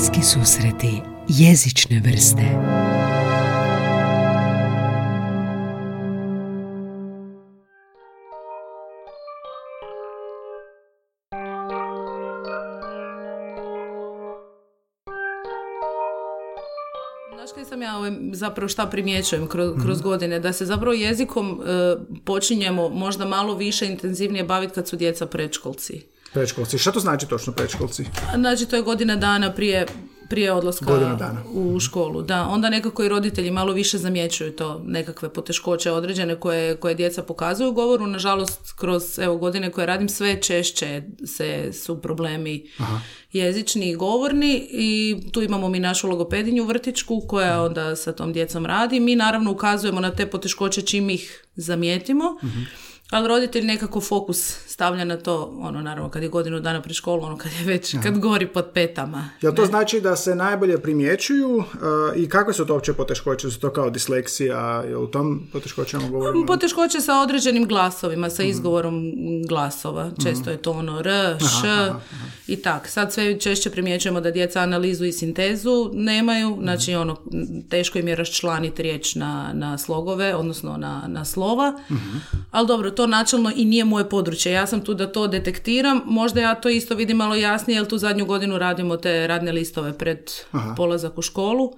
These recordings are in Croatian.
Bliski susreti jezične vrste Znaš kaj sam ja ovaj, zapravo šta primjećujem kroz, kroz godine? Da se zapravo jezikom e, počinjemo možda malo više intenzivnije baviti kad su djeca predškolci. Predškolci. Šta to znači točno predškolci? Znači to je godina dana prije, prije odlaska Godina dana. u školu. Da, onda nekako i roditelji malo više zamjećuju to nekakve poteškoće određene koje, koje djeca pokazuju u govoru. Nažalost, kroz evo, godine koje radim sve češće se, su problemi jezični i govorni i tu imamo mi našu logopedinju vrtičku koja onda sa tom djecom radi. Mi naravno ukazujemo na te poteškoće čim ih zamijetimo. Ali roditelj nekako fokus stavlja na to, ono naravno kad je godinu dana pred školu, ono kad je već, kad gori pod petama. Jel to znači da se najbolje primjećuju uh, i kakve su to uopće poteškoće? Su to kao disleksija? Je u tom poteškoćama govorimo? Poteškoće sa određenim glasovima, sa izgovorom glasova. Često je to ono r, š i tak. Sad sve češće primjećujemo da djeca analizu i sintezu nemaju, znači ono, teško im je raščlaniti riječ na, na slogove, odnosno na, na slova. Ali dobro, to načelno i nije moje područje. Ja sam tu da to detektiram. Možda ja to isto vidim malo jasnije, jer tu zadnju godinu radimo te radne listove pred polazak u školu.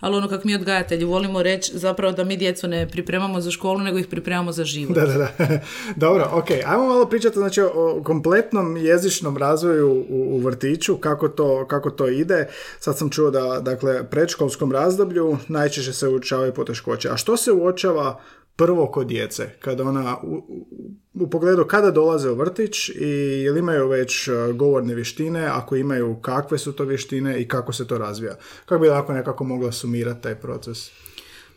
Ali ono kako mi odgajatelji volimo reći zapravo da mi djecu ne pripremamo za školu, nego ih pripremamo za život. Da, da, da. Dobro, ok. Ajmo malo pričati znači, o kompletnom jezičnom razvoju u, u vrtiću, kako to, kako to ide. Sad sam čuo da, dakle, predškolskom razdoblju najčešće se uočavaju poteškoće. A što se uočava prvo kod djece, kada ona u, u- u pogledu kada dolaze u vrtić i jel imaju već uh, govorne vještine, ako imaju kakve su to vještine i kako se to razvija. Kako bi lako nekako mogla sumirati taj proces?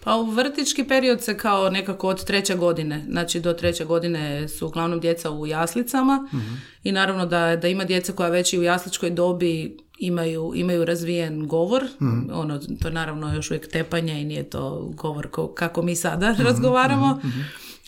Pa u vrtički period se kao nekako od treće godine, znači do treće godine su uglavnom djeca u jaslicama i naravno da, da ima djeca koja već i u jasličkoj dobi imaju, imaju razvijen govor, ono, to naravno još uvijek tepanje i nije to govor ko- kako mi sada razgovaramo.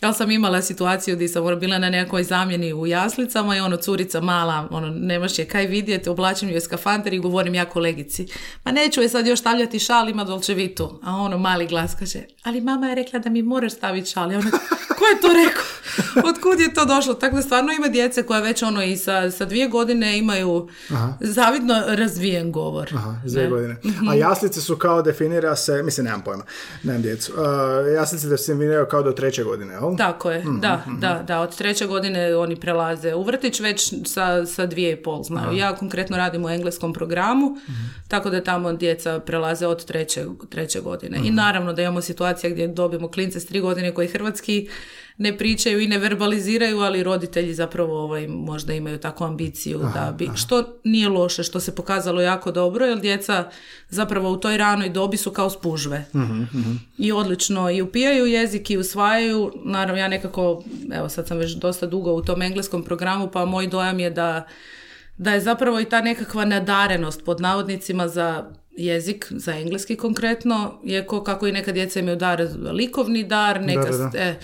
Ali sam imala situaciju gdje sam ono, bila na nekoj zamjeni u jaslicama i ono curica mala, ono nemaš je kaj vidjeti, oblačim joj skafanter i govorim ja kolegici, ma neću je sad još stavljati šal, ima dolčevitu. A ono mali glas kaže, ali mama je rekla da mi moraš staviti šal. I ona, ko je to rekao? Otkud je to došlo? Tako da stvarno ima djece koja već ono i sa, sa dvije godine imaju zavidno razvijen govor. Aha, dvije Ne? godine. A jaslice su kao definira se, mislim, nemam pojma, nemam djecu. Uh, jaslice definiraju kao do treće godine, jel? Tako je, da, da, da, od treće godine oni prelaze u vrtić već sa, sa dvije i pol znaju. Ja konkretno radim u engleskom programu, tako da tamo djeca prelaze od treće, treće godine. I naravno da imamo situacija gdje dobijemo klince s tri godine koji hrvatski ne pričaju i ne verbaliziraju, ali roditelji zapravo ovaj, možda imaju takvu ambiciju da bi, što nije loše, što se pokazalo jako dobro, jer djeca zapravo u toj ranoj dobi su kao spužve. I odlično i upijaju jezik i usvajaju. Naravno, ja nekako, evo sad sam već dosta dugo u tom engleskom programu, pa moj dojam je da, da je zapravo i ta nekakva nadarenost pod navodnicima za jezik, za engleski konkretno, je ko kako i neka djeca imaju dar, likovni dar, neka, Da, da, da. E,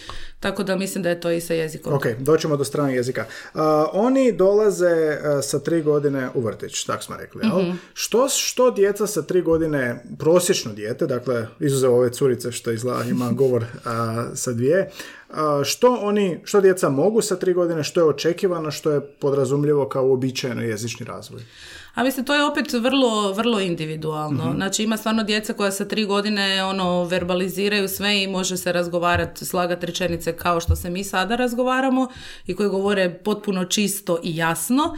tako da mislim da je to i sa jezikom. Ok, doćemo do stranog jezika. Uh, oni dolaze uh, sa tri godine u vrtić, tak smo rekli. jel? Što, što djeca sa tri godine, prosječno dijete, dakle, izuzev ove curice što izgleda ima govor uh, sa dvije, uh, što oni, što djeca mogu sa tri godine, što je očekivano, što je podrazumljivo kao uobičajeno jezični razvoj? A mislim, to je opet vrlo, vrlo individualno. Znači, ima stvarno djeca koja sa tri godine ono, verbaliziraju sve i može se razgovarati, slagati rečenice kao što se mi sada razgovaramo i koji govore potpuno čisto i jasno.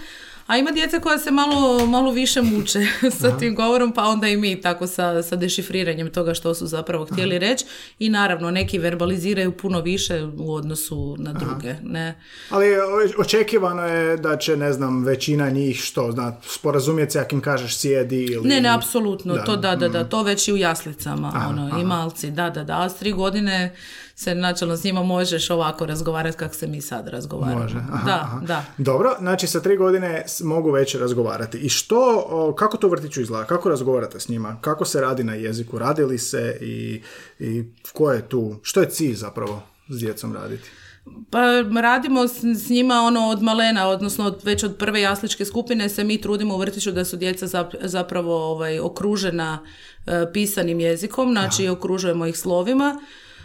A ima djeca koja se malo, malo više muče sa tim govorom, pa onda i mi tako sa, sa dešifriranjem toga što su zapravo htjeli reći. I naravno, neki verbaliziraju puno više u odnosu na druge. Ne? Ali o- očekivano je da će, ne znam, većina njih što, zna, sporazumjeti se ako im kažeš sjedi ili... Ne, ne, apsolutno, Da. to da, da, da, to već i u jaslicama, ono, i malci, da, da, da, a s tri godine se načelno s njima možeš ovako razgovarati kako se mi sad razgovaramo. Može, aha, da, aha. da. Dobro, znači sa tri godine mogu već razgovarati. I što, kako to u vrtiću izgleda? Kako razgovarate s njima? Kako se radi na jeziku? Radi li se i, i ko je tu? Što je cilj zapravo s djecom raditi? Pa radimo s, s njima ono od malena, odnosno od, već od prve jasličke skupine se mi trudimo u vrtiću da su djeca zap- zapravo ovaj, okružena e, pisanim jezikom, znači okružujemo ih slovima.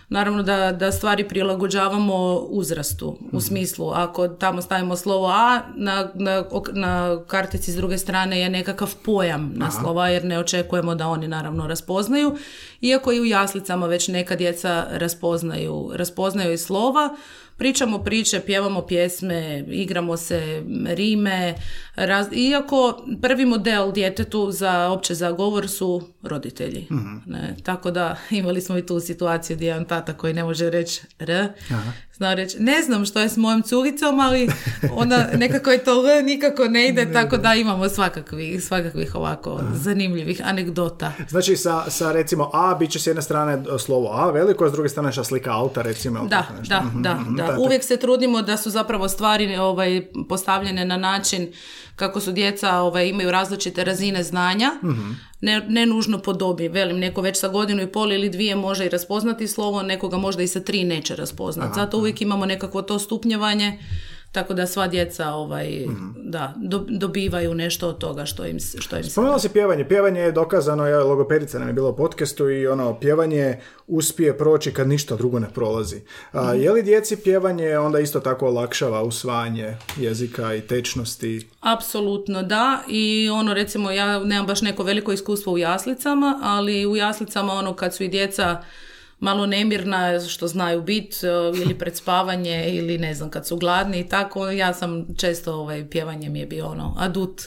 Naravno da, da stvari prilagođavamo uzrastu, u smislu ako tamo stavimo slovo A, na, na, na kartici s druge strane je nekakav pojam na slova jer ne očekujemo da oni naravno raspoznaju. Iako i u jaslicama već neka djeca raspoznaju, raspoznaju i slova, pričamo priče, pjevamo pjesme, igramo se rime, raz- iako prvi model djetetu za opće za govor su roditelji. Ne, tako da imali smo i tu situaciju gdje jedan tata koji ne može reći R, reći, ne znam što je s mojom curicom, ali ona nekako je to L, nikako ne ide, tako da imamo svakakvih, svakakvih ovako zanimljivih anegdota. Znači sa, sa recimo A bit će s jedne strane slovo A veliko, a s druge strane ša slika auta recimo. Da, nešto. da, Mhm, da, mhm, da. Uvijek se trudimo da su zapravo stvari ovaj, postavljene na način kako su djeca ovaj, imaju različite razine znanja, Mhm. ne, ne nužno po dobi. Velim, neko već sa godinu i pol ili dvije može i raspoznati slovo, nekoga možda i sa tri neće raspoznati. Zato uvijek imamo nekakvo to stupnjevanje, tako da sva djeca ovaj, Mhm. da, do- dobivaju nešto od toga što im, što im se Spomenula se pjevanje. Pjevanje je dokazano, ja, logopedica nam je bila u podcastu i ono, pjevanje uspije proći kad ništa drugo ne prolazi. A, je li djeci pjevanje onda isto tako olakšava usvajanje jezika i tečnosti? Apsolutno da i ono recimo ja nemam baš neko veliko iskustvo u jaslicama, ali u jaslicama ono kad su i djeca malo nemirna što znaju bit e, ili pred spavanje ili ne znam kad su gladni i tako ja sam često ovaj pjevanje mi je bio ono adut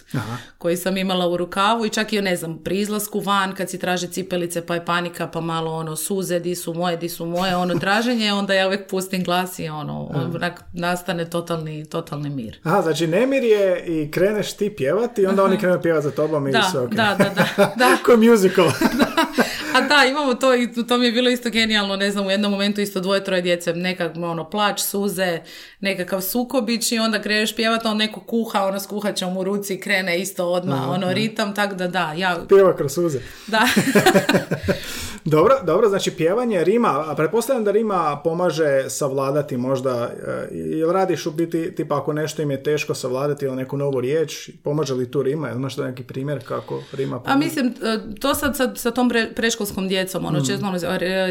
koji sam imala u rukavu i čak i ne znam pri izlasku van kad si traže cipelice pa je panika pa malo ono suze di su moje di su moje ono traženje onda ja uvijek pustim glas i ono onak nastane totalni totalni mir. Aha, znači nemir je i kreneš ti pjevati i onda oni krenu pjevati za tobom i Da, sve ok. da, da, da, da. Musical. A da, imamo to i to mi je bilo isto genijalno, ne znam, u jednom momentu isto dvoje, troje djece, nekak ono, plać, suze, nekakav sukobić i onda kreneš pjevati, on neko kuha, ono s kuhačom u ruci krene isto odmah, ono ritam, tako da da, ja, Pjeva kroz suze. da. Dobro, dobro, znači pjevanje rima, a pretpostavljam da rima pomaže savladati možda, e, jel radiš u biti, tipa ako nešto im je teško savladati ili neku novu riječ, pomaže li tu rima, jel imaš neki primjer kako rima A pomaže? mislim, e, to sad sa, sa tom pre- predškolskom djecom, ono, često ono,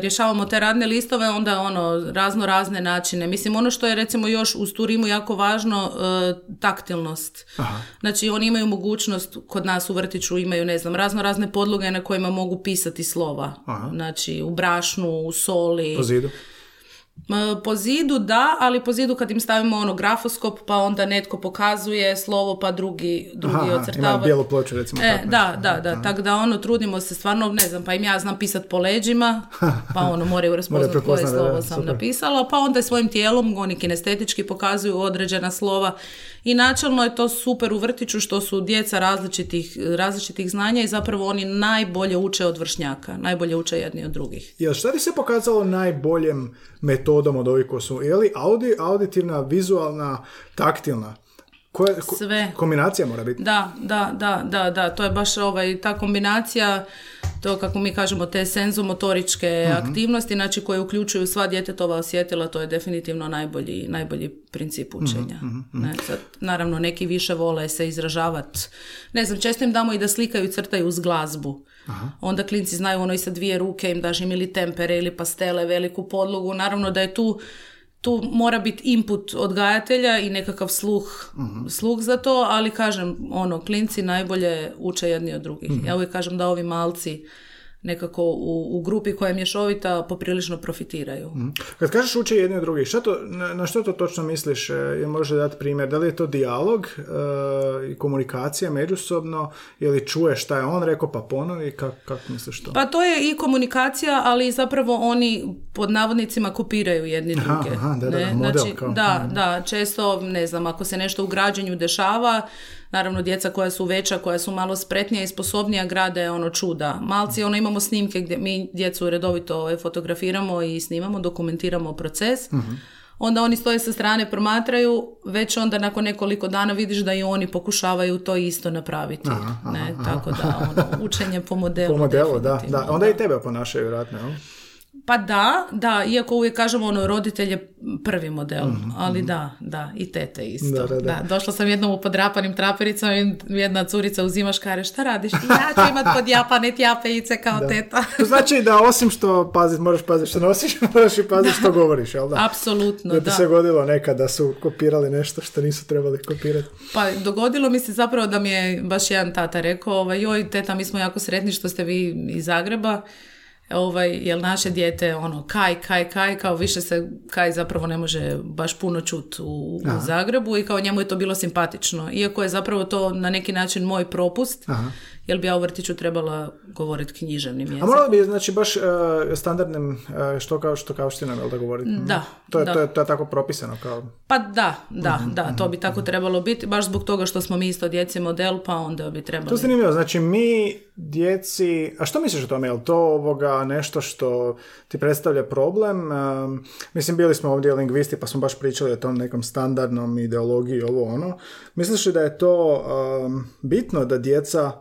rješavamo te radne listove, onda ono, razno razne načine. Mislim, ono što je recimo još uz tu rimu jako važno, e, taktilnost. Znači, oni imaju mogućnost, kod nas u vrtiću imaju, ne znam, razno razne podloge na kojima mogu pisati slova. Znači, u brašnu, u soli. Po zidu. M, Po zidu da, ali po zidu kad im stavimo ono grafoskop, pa onda netko pokazuje slovo, pa drugi, drugi Aha, ocrtava. bijelu ploču recimo. E, tako da, da, da, tako da ono trudimo se stvarno, ne znam, pa im ja znam pisat po leđima, pa ono moraju raspoznat koje slovo da, sam super. napisala, pa onda svojim tijelom oni kinestetički pokazuju određena slova i načelno je to super u vrtiću što su djeca različitih, različitih znanja i zapravo oni najbolje uče od vršnjaka, najbolje uče jedni od drugih. Jel šta ti se pokazalo najboljom metodom od ovih koji su, je li audi, auditivna, vizualna, taktilna? Koje, ko- Sve. Kombinacija mora biti. Da, da, da, da, da, to je baš ovaj, ta kombinacija, to kako mi kažemo, te senzomotoričke aktivnosti, znači koje uključuju sva djetetova osjetila, to je definitivno najbolji, najbolji princip učenja. Ne, sad, naravno, neki više vole se izražavati. Ne znam, često im damo i da slikaju i crtaju uz glazbu. Onda klinci znaju ono i sa dvije ruke im daš im ili tempere ili pastele, veliku podlogu. Naravno da je tu tu mora biti input odgajatelja i nekakav sluh, sluh za to, ali kažem, ono, klinci najbolje uče jedni od drugih. Ja uvijek kažem da ovi malci nekako u, u grupi koja je mješovita poprilično profitiraju. Kad kažeš uče jedni od drugih, šta to, na, na što to točno misliš? E, Jel može dati primjer? Da li je to dijalog e, i komunikacija međusobno ili čuješ šta je on rekao pa ponovi? Kako kak misliš to? Pa to je i komunikacija, ali zapravo oni pod navodnicima kopiraju jedni Aha, druge. aha, da, da, ne? model znači, kao. da, da, često, ne znam, ako se nešto u građenju dešava, naravno djeca koja su veća, koja su malo spretnija i sposobnija grade ono čuda. Malci, ono imamo snimke gdje mi djecu redovito ovaj, fotografiramo i snimamo, dokumentiramo proces. Mhm. Onda oni stoje sa strane, promatraju, već onda nakon nekoliko dana vidiš da i oni pokušavaju to isto napraviti. ne? Tako da, ono, učenje po modelu. Po modelu, da, da. Onda i tebe ponašaju vjerojatno, jel? Pa da, da, iako uvijek kažemo ono, roditelj je prvi model, ali da, da, i tete isto. Da, da, da. došla sam jednom u podrapanim trapericama i jedna curica uzima škare, šta radiš? Ja ću imat podjapane tjapejice kao teta. To znači da osim što pazit, moraš paziti što nosiš, moraš i paziti što govoriš, jel da? Apsolutno, Da da. ti se godilo nekad da su kopirali nešto što nisu trebali kopirati. Pa dogodilo mi se zapravo da mi je baš jedan tata rekao, ovaj, joj teta, mi smo jako sretni što ste vi iz Zagreba, ovaj, jer naše dijete ono kaj, kaj, kaj, kao više se kaj zapravo ne može baš puno čut u, u Zagrebu i kao njemu je to bilo simpatično. Iako je zapravo to na neki način moj propust, Aha. Jer bi ja u vrtiću trebala govoriti književnim A jezikom. moralo bi, znači, baš uh, standardnim uh, što kao što kao štinom, jel da govoriti? Da, To je, da. to, je, to je tako propisano kao... Pa da, da, Mhm, da, to bi tako trebalo biti, baš zbog toga što smo mi isto djeci model, pa onda bi To trebali... je zanimljivo, znači mi djeci, a što misliš o tome, je li to ovoga nešto što ti predstavlja problem? Um, mislim, bili smo ovdje lingvisti pa smo baš pričali o tom nekom standardnom ideologiji, ovo ono. Misliš li da je to um, bitno da djeca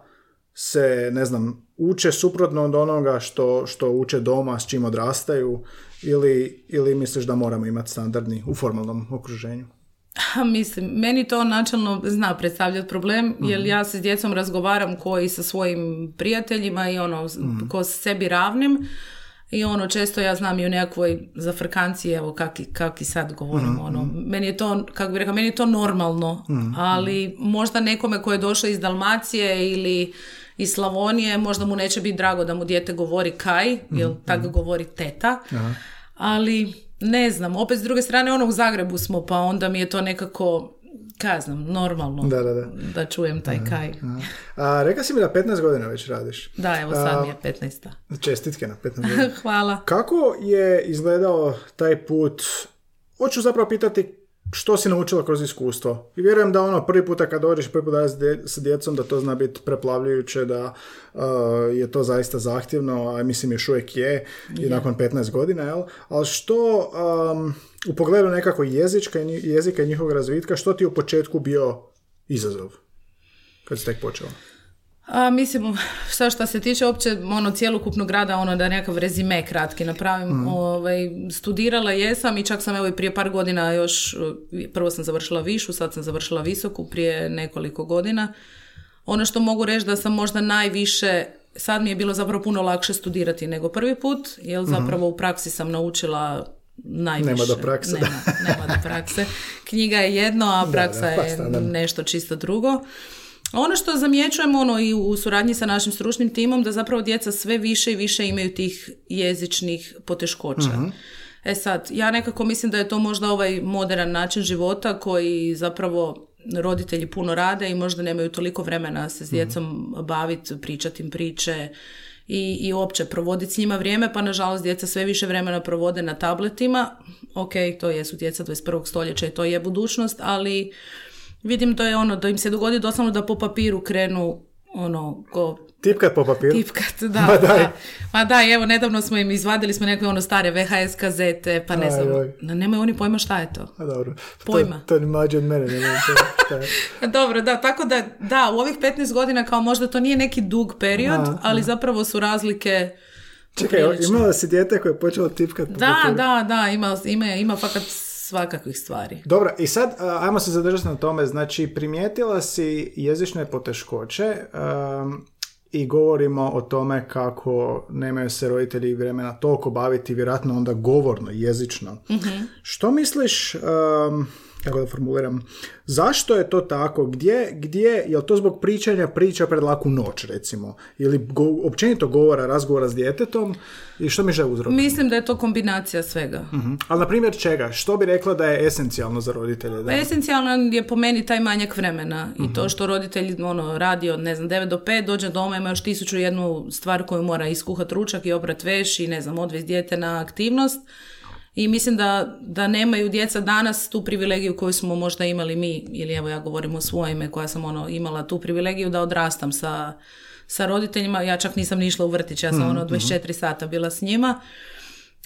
se, ne znam, uče suprotno od onoga što, što uče doma, s čim odrastaju, ili, ili misliš da moramo imati standardni u formalnom okruženju? Mislim, meni to načelno zna predstavljati problem, jer ja se s djecom razgovaram koji sa svojim prijateljima i ono, ko s sebi ravnim. I ono, često ja znam i u nekakvoj zafrkanciji, evo kak, i- kak i sad govorim, ono, meni je to, kako bi rekao, meni je to normalno, ali možda nekome ko je došao iz Dalmacije ili iz Slavonije, možda mu neće biti drago da mu dijete govori kaj, jer tako govori teta, ali ne znam, opet s druge strane ono u Zagrebu smo, pa onda mi je to nekako, kaj znam, normalno Da, da, da. da čujem taj kaj. A, rekla si mi da 15 godina već radiš. Da, evo sad mi je 15. Čestitke na 15 godina. Hvala. Kako je izgledao taj put? Hoću zapravo pitati što si naučila kroz iskustvo. I vjerujem da ono prvi puta kad dođeš prvi puta s djecom da to zna biti preplavljujuće, da uh, je to zaista zahtjevno, a mislim još uvijek je i nakon 15 godina, jel? Ali što um, u pogledu nekako jezička, jezika i njihovog razvitka, što ti u početku bio izazov? Kad si tek počela? A, mislim, sad što se tiče uopće ono cjelokupnog rada, ono da nekakav rezime kratki napravim, ovaj, studirala jesam i čak sam evo i prije par godina još, prvo sam završila višu, sad sam završila visoku prije nekoliko godina. Ono što mogu reći da sam možda najviše, sad mi je bilo zapravo puno lakše studirati nego prvi put, jer zapravo u praksi sam naučila najviše. Nema do prakse, da. Nema, nema do prakse. Knjiga je jedno, a praksa da, pa je nešto čisto drugo. Ono što zamjećujemo ono i u suradnji sa našim stručnim timom da zapravo djeca sve više i više imaju tih jezičnih poteškoća. E sad, ja nekako mislim da je to možda ovaj modern način života koji zapravo roditelji puno rade i možda nemaju toliko vremena se s djecom baviti, pričati im priče i, i uopće provoditi s njima vrijeme, pa nažalost djeca sve više vremena provode na tabletima. Ok, to jesu djeca 21. stoljeća i to je budućnost, ali vidim to je ono, da im se dogodi doslovno da po papiru krenu ono, ko Tipkat po papiru? tipkat, da. Ma daj. da. Ma da, evo, nedavno smo im izvadili smo neke ono stare VHS kazete, pa ne znam, da nemaju oni pojma šta je to. A dobro. Pojma. To, to ni mlađe od mene. Ne to. Da. Dobro, da, tako da, da, u ovih 15 godina kao možda to nije neki dug period, A, ali zapravo su razlike Čekaj, imala si dijete koje je počelo tipkat po Da, papiru? da, da, ima, ima, ima fakat svakakvih stvari. Dobro, i sad ajmo se zadržati na tome. Znači, primijetila si jezične poteškoće um, i govorimo o tome kako nemaju se roditelji vremena toliko baviti, vjerojatno onda govorno, jezično. Što misliš, um, kako da formuliram, zašto je to tako? Gdje, gdje, je to zbog pričanja priča pred laku noć, recimo? Ili go, općenito govora, razgovora s djetetom? I što mi je uzrok? Mislim da je to kombinacija svega. Mhm. Ali na primjer čega? Što bi rekla da je esencijalno za roditelje? Da? Pa esencijalan je po meni taj manjak vremena i to što roditelj ono, radi od ne znam 9 do 5, dođe doma ima još tisuću jednu stvar koju mora iskuhat ručak i oprat veš i ne znam odvesti dijete na aktivnost. I mislim da, da nemaju djeca danas tu privilegiju koju smo možda imali mi, ili evo ja govorim o svojime koja sam ono imala tu privilegiju da odrastam sa, sa roditeljima. Ja čak nisam ni išla u vrtić, ja sam ono 24 sata bila s njima.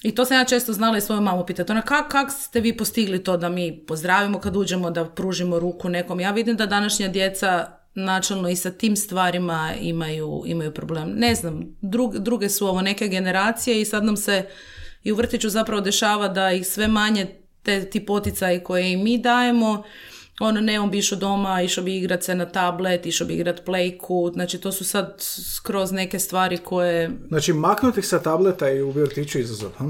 I to sam ja često znala i svoju mamu pitati. Ona, kak, kak ste vi postigli to da mi pozdravimo kad uđemo, da pružimo ruku nekom? Ja vidim da današnja djeca načelno i sa tim stvarima imaju, imaju problem. Ne znam, drug- druge su ovo neke generacije i sad nam se i u vrtiću zapravo dešava da ih sve manje te, ti poticaji koje im mi dajemo, ono ne on bi išao doma, išao bi igrat se na tablet, išao bi igrat plejku, znači to su sad skroz neke stvari koje... Znači maknuti sa tableta i u vrtiću izazov, ha?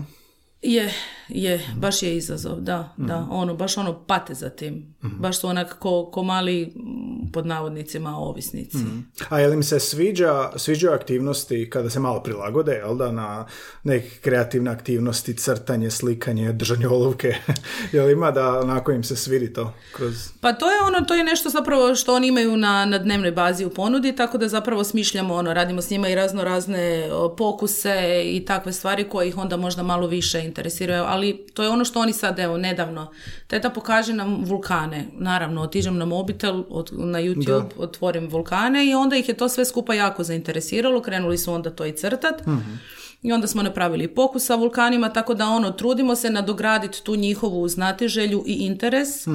Je, je, baš je izazov, da, da, ono, baš ono pate za tim, baš su onak ko, ko mali, m, pod navodnicima, ovisnici. A je li mi se sviđa, sviđaju aktivnosti kada se malo prilagode, jel da, na neke kreativne aktivnosti, crtanje, slikanje, držanje olovke, jel ima da onako im se svidi to kroz... Pa to je ono, to je nešto zapravo što oni imaju na, na dnevnoj bazi u ponudi, tako da zapravo smišljamo ono, radimo s njima i razno razne pokuse i takve stvari koje ih onda možda malo više interesiraju, ali to je ono što oni sad, evo, nedavno, teta pokaže nam vulkane, naravno, otiđem na mobitel, od, na YouTube, otvorim vulkane i onda ih je to sve skupa jako zainteresiralo, krenuli su onda to i crtat. I onda smo napravili pokus sa vulkanima, tako da ono, trudimo se nadograditi tu njihovu znatiželju i interes,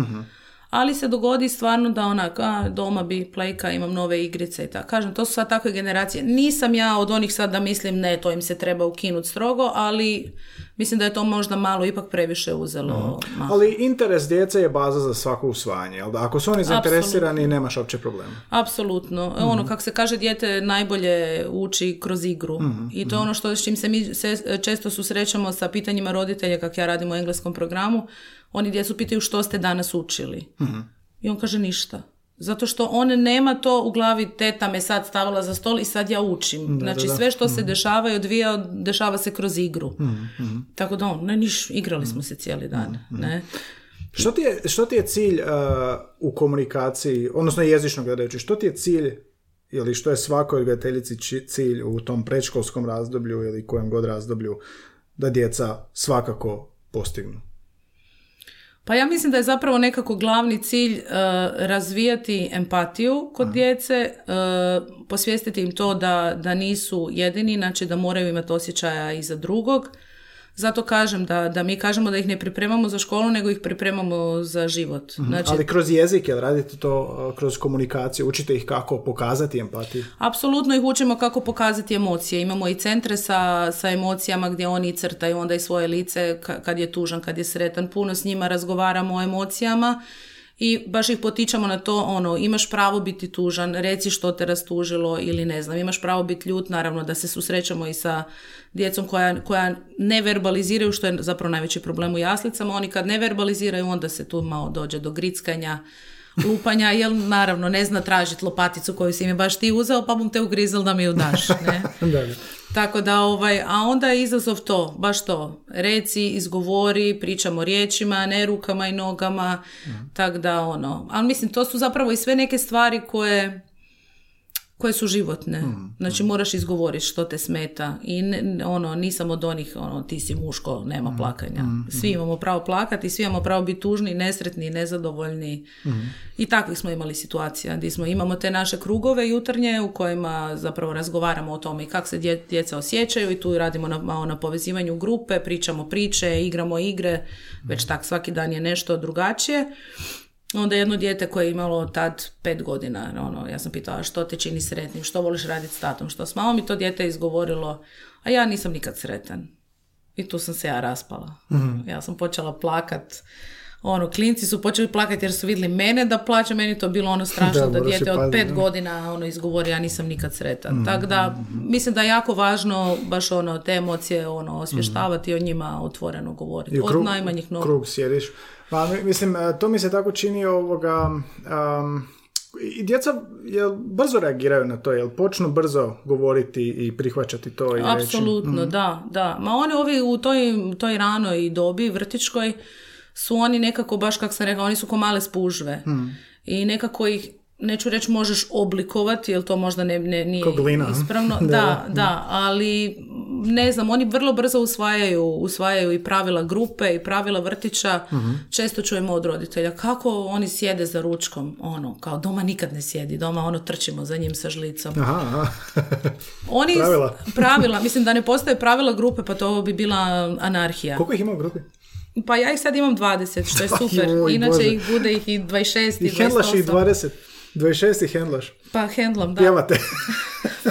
ali se dogodi stvarno da onak, a, doma bi plejka, imam nove igrice i tako. Kažem, to su sad takve generacije. Nisam ja od onih sad da mislim, ne, to im se treba ukinuti strogo, ali mislim da je to možda malo ipak previše uzelo. maha. Ali interes djece je baza za svako usvajanje, jel da? Ako su oni zainteresirani, nemaš uopće problema. Apsolutno. Ono, kako se kaže, dijete najbolje uči kroz igru. I to je ono što s čim se mi se, često susrećemo sa pitanjima roditelja, kak ja radim u engleskom programu. Oni djecu pitaju što ste danas učili. I on kaže ništa. Zato što on nema to u glavi, teta me sad stavila za stol i sad ja učim. znači sve što se dešava i odvija, dešava se kroz igru. Tako da on, ne niš, igrali smo se cijeli dan. Ne? Što ti je, što ti je cilj uh, u komunikaciji, odnosno jezično gledajući, što ti je cilj ili što je svakoj odgajateljici cilj u tom predškolskom razdoblju ili kojem god razdoblju da djeca svakako postignu? Pa ja mislim da je zapravo nekako glavni cilj e, razvijati empatiju kod djece, e, posvijestiti im to da, da nisu jedini, znači da moraju imati osjećaja i za drugog. Zato kažem da, da mi kažemo da ih ne pripremamo za školu, nego ih pripremamo za život. Znači, Ali kroz jezik, jel radite to uh, kroz komunikaciju, učite ih kako pokazati empatiju? Apsolutno ih učimo kako pokazati emocije. Imamo i centre sa, sa emocijama gdje oni crtaju onda i svoje lice ka- kad je tužan, kad je sretan. Puno s njima razgovaramo o emocijama i baš ih potičemo na to, ono, imaš pravo biti tužan, reci što te rastužilo ili ne znam, imaš pravo biti ljut, naravno da se susrećemo i sa djecom koja, koja ne verbaliziraju, što je zapravo najveći problem u jaslicama, oni kad ne verbaliziraju, onda se tu malo dođe do grickanja, lupanja, jer naravno ne zna tražiti lopaticu koju si mi baš ti uzeo, pa bum te ugrizel da mi ju daš, ne? da, da. Tako da, ovaj, a onda je izazov to, baš to. Reci, izgovori, pričamo riječima, ne rukama i nogama, tak da ono. Ali mislim, to su zapravo i sve neke stvari koje koje su životne. Znači moraš izgovoriti što te smeta i ne- ono nisam od onih ono ti si muško, nema plakanja. Svi imamo pravo plakati, svi imamo pravo biti tužni, nesretni, nezadovoljni. I takvih smo imali situacija gdje smo imamo te naše krugove jutarnje u kojima zapravo razgovaramo o tome i kako se dje- djeca osjećaju i tu radimo na, malo na povezivanju grupe, pričamo priče, igramo igre, već tak svaki dan je nešto drugačije. Onda jedno dijete koje je imalo tad pet godina, ono, ja sam pitala što te čini sretnim, što voliš raditi s tatom, što s mamom i to dijete je izgovorilo, a ja nisam nikad sretan. I tu sam se ja raspala. Ja sam počela plakat. Ono, klinci su počeli plakati jer su vidjeli mene da plaće, meni to bilo ono strašno Da, da, dijete je od pet da. godina ono izgovori ja nisam nikad sretan. Tako da mislim da je jako važno baš ono te emocije ono osvještavati i o njima otvoreno govoriti. I u Od najmanjih nogu. krug sjediš. Pa, mi- mislim, e, to mi se tako čini ovoga... um, I djeca jel, brzo reagiraju na to, jel počnu brzo govoriti i prihvaćati to i reći. Apsolutno, da, da. Ma oni ovi u toj, toj ranoj dobi vrtičkoj su oni nekako, baš kako sam rekla, oni su ko male spužve. I nekako ih, neću reći možeš oblikovati, jer to možda ne, ne, nije Ko glina, a? ispravno. Da. da, da, ali ne znam, oni vrlo brzo usvajaju, usvajaju i pravila grupe i pravila vrtića. Često čujemo od roditelja kako oni sjede za ručkom, ono, kao doma nikad ne sjedi, doma ono trčimo za njim sa žlicom. Aha, aha. Oni Pravila. pravila, mislim da ne postoje pravila grupe, pa to bi bila anarhija. Koliko ih ima u grupi? Pa ja ih sad imam 20, što je super. Inače ih bude ih i 26 i I hendlaš ih 28. 20. 26 jih handlaš. Pa hendlam, da. Pjevate.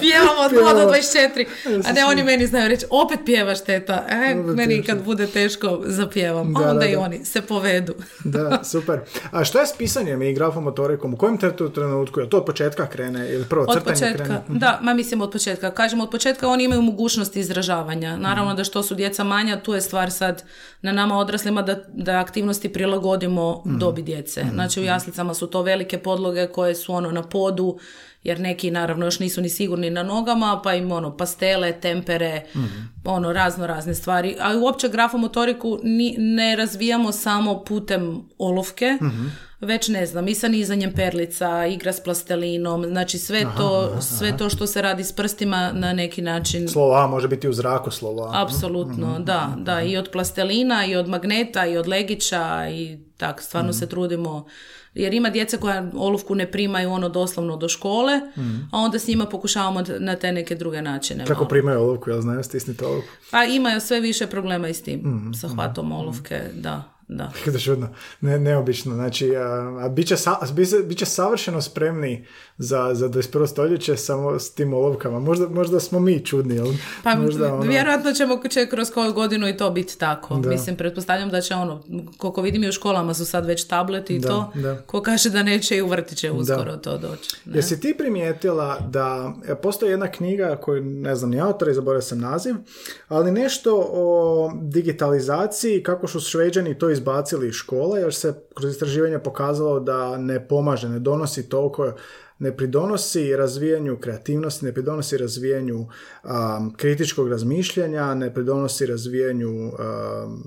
Pjevamo od 0 do Pjevamo. 24. A ne, oni meni znaju reći, opet pjevaš teta. E, Opet meni pjevaš. kad bude teško zapjevam. Da, onda da, i da. oni se povedu. Da, super. A što je s pisanjem i grafomotorikom? U kojem te tu trenutku? Je to od početka krene ili prvo Od crtanje početka, krene? da, ma mislim od početka. Kažemo od početka oni imaju mogućnost izražavanja. Naravno da što su djeca manja, tu je stvar sad na nama odraslima da, da aktivnosti prilagodimo dobi djece. Znači u jaslicama su to velike podloge koje su ono na podu, jer neki naravno još nisu ni sigurni na nogama, pa im ono pastele, tempere, ono razno razne stvari. A uopće grafomotoriku ni, ne razvijamo samo putem olovke, već ne znam, i sa nizanjem perlica, igra s plastelinom, znači sve to, sve to što se radi s prstima na neki način Slovo A može biti u zraku slovo A. Apsolutno, da, da, i od plastelina, i od magneta, i od legića, i tak, stvarno se trudimo, jer ima djece koja olovku ne primaju ono doslovno do škole, a onda s njima pokušavamo na te neke druge načine. Kako malo. primaju olovku, jel znaju stisniti olovku? Pa imaju sve više problema i s tim, sa hvatom olovke, da, da. Kako čudno, ne, neobično. Znači, a, a bit, će sa, bit će- bit će savršeno spremni za, za 21. stoljeće samo s tim olovkama. Možda, možda smo mi čudni, jel? Pa možda, ono- vjerojatno ćemo će kroz koju godinu i to biti tako. Mislim, pretpostavljam da će ono, koliko vidim i u školama su sad već tableti i Da, to, da. ko kaže da neće i u vrtiće uskoro to doći. ne? Jesi ti primijetila da e, postoji jedna knjiga koju ne znam ni autora i zaboravio sam naziv, ali nešto o digitalizaciji, kako su šveđani to izbacili iz škole, jer se kroz istraživanje pokazalo da ne pomaže, ne donosi toliko ne pridonosi razvijanju kreativnosti, ne pridonosi razvijanju um, kritičkog razmišljanja, ne pridonosi razvijanju um,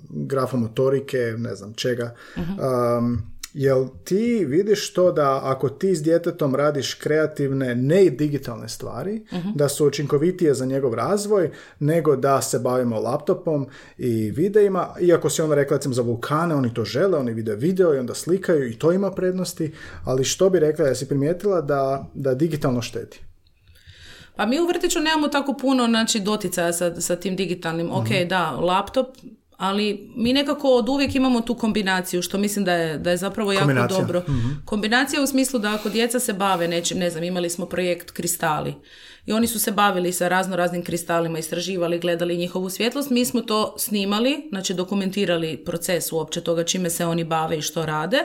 grafomotorike, ne znam čega. Um, Jel ti vidiš to da ako ti s djetetom radiš kreativne, ne digitalne stvari, da su učinkovitije za njegov razvoj nego da se bavimo laptopom i videima, iako si on rekla recimo za vulkane, oni to žele, oni vide video i onda slikaju i to ima prednosti, ali što bi rekla, jesi primijetila da, da digitalno šteti? Pa mi u vrtiću nemamo tako puno znači, doticaja sa, sa tim digitalnim. Ok, da, laptop, ali mi nekako od uvijek imamo tu kombinaciju, što mislim da je, da je zapravo jako Kombinacija, dobro. Kombinacija u smislu da ako djeca se bave nečim, ne znam, imali smo projekt kristali i oni su se bavili sa razno raznim kristalima, istraživali, gledali njihovu svjetlost, mi smo to snimali, znači dokumentirali proces uopće toga čime se oni bave i što rade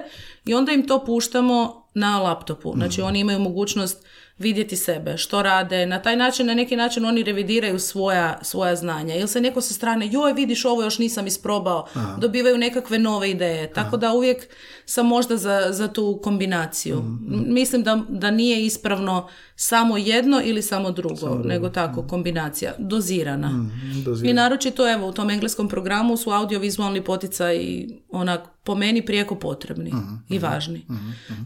i onda im to puštamo na laptopu. Znači oni imaju mogućnost vidjeti sebe, što rade, na taj način, na neki način oni revidiraju svoja, svoja znanja. Ili se neko sa strane, joj vidiš ovo još nisam isprobao, dobivaju nekakve nove ideje. Tako da uvijek sam možda za, za tu kombinaciju. M- Mislim da, da nije ispravno samo jedno ili samo drugo, nego tako, kombinacija, dozirana. I naročito, evo, u tom engleskom programu su audiovizualni poticaji onak, po meni prijeko potrebni i važni.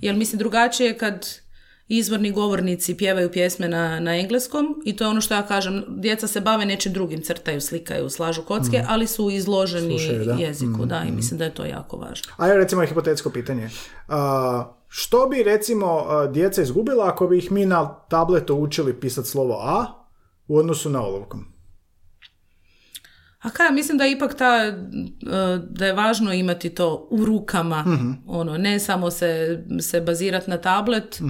Jer mislim, drugačije je kad izvorni govornici pjevaju pjesme na, na engleskom i to je ono što ja kažem, djeca se bave nečim drugim, crtaju, slikaju, slažu kocke, ali su izloženi Slušaju, da. jeziku, da, i mislim da je to jako važno. A ja recimo hipotetsko pitanje. A, što bi recimo djeca izgubila ako bi ih mi na tabletu učili pisati slovo A u odnosu na olovkom? A kaj, mislim da je ipak ta, e, da je važno imati to u rukama, ono, ne samo se, se bazirati na tablet,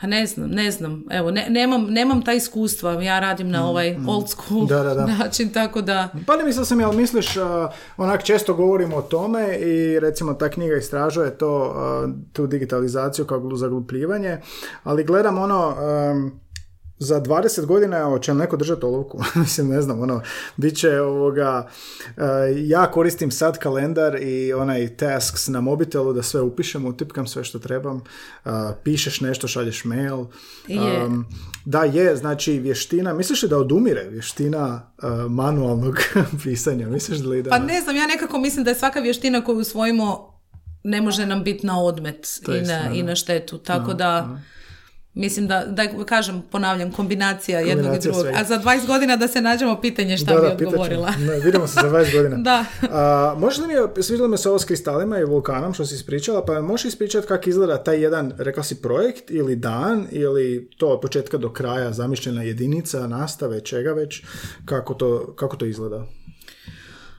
pa ne znam, ne znam, evo, ne, nemam, nemam ta iskustva, ja radim na ovaj old school Da, da, da. način, tako da, Pa ne mislio sam, jel misliš, onak često govorimo o tome i recimo ta knjiga istražuje to, tu digitalizaciju kao glu- zaglupljivanje, ali gledam ono, am, za 20 godina će li neko držati olovku? Mislim, ne znam, ono, bit će ovoga, e, ja koristim sad kalendar i onaj tasks na mobitelu da sve upišem, utipkam sve što trebam, a, pišeš nešto, šalješ mail. Je. Am, da je, znači vještina, misliš li da odumire vještina a, manualnog pisanja? Misliš li da... pa ne znam, ja nekako mislim da je svaka vještina koju usvojimo ne može nam biti na odmet i, na, i na štetu, tako da... Mislim da, da kažem, ponavljam, kombinacija jednog i Kombinacija drugog. svega. A za 20 godina da se nađemo pitanje šta da, bi da, odgovorila. Ne, vidimo se za 20 godina. Da. A, možeš li mi, svidjelo mi se ovo s kristalima i vulkanom što si ispričala, pa možeš ispričati kako izgleda taj jedan, rekla si, projekt ili dan ili to od početka do kraja zamišljena jedinica, nastave, čega već, kako to, kako to izgleda?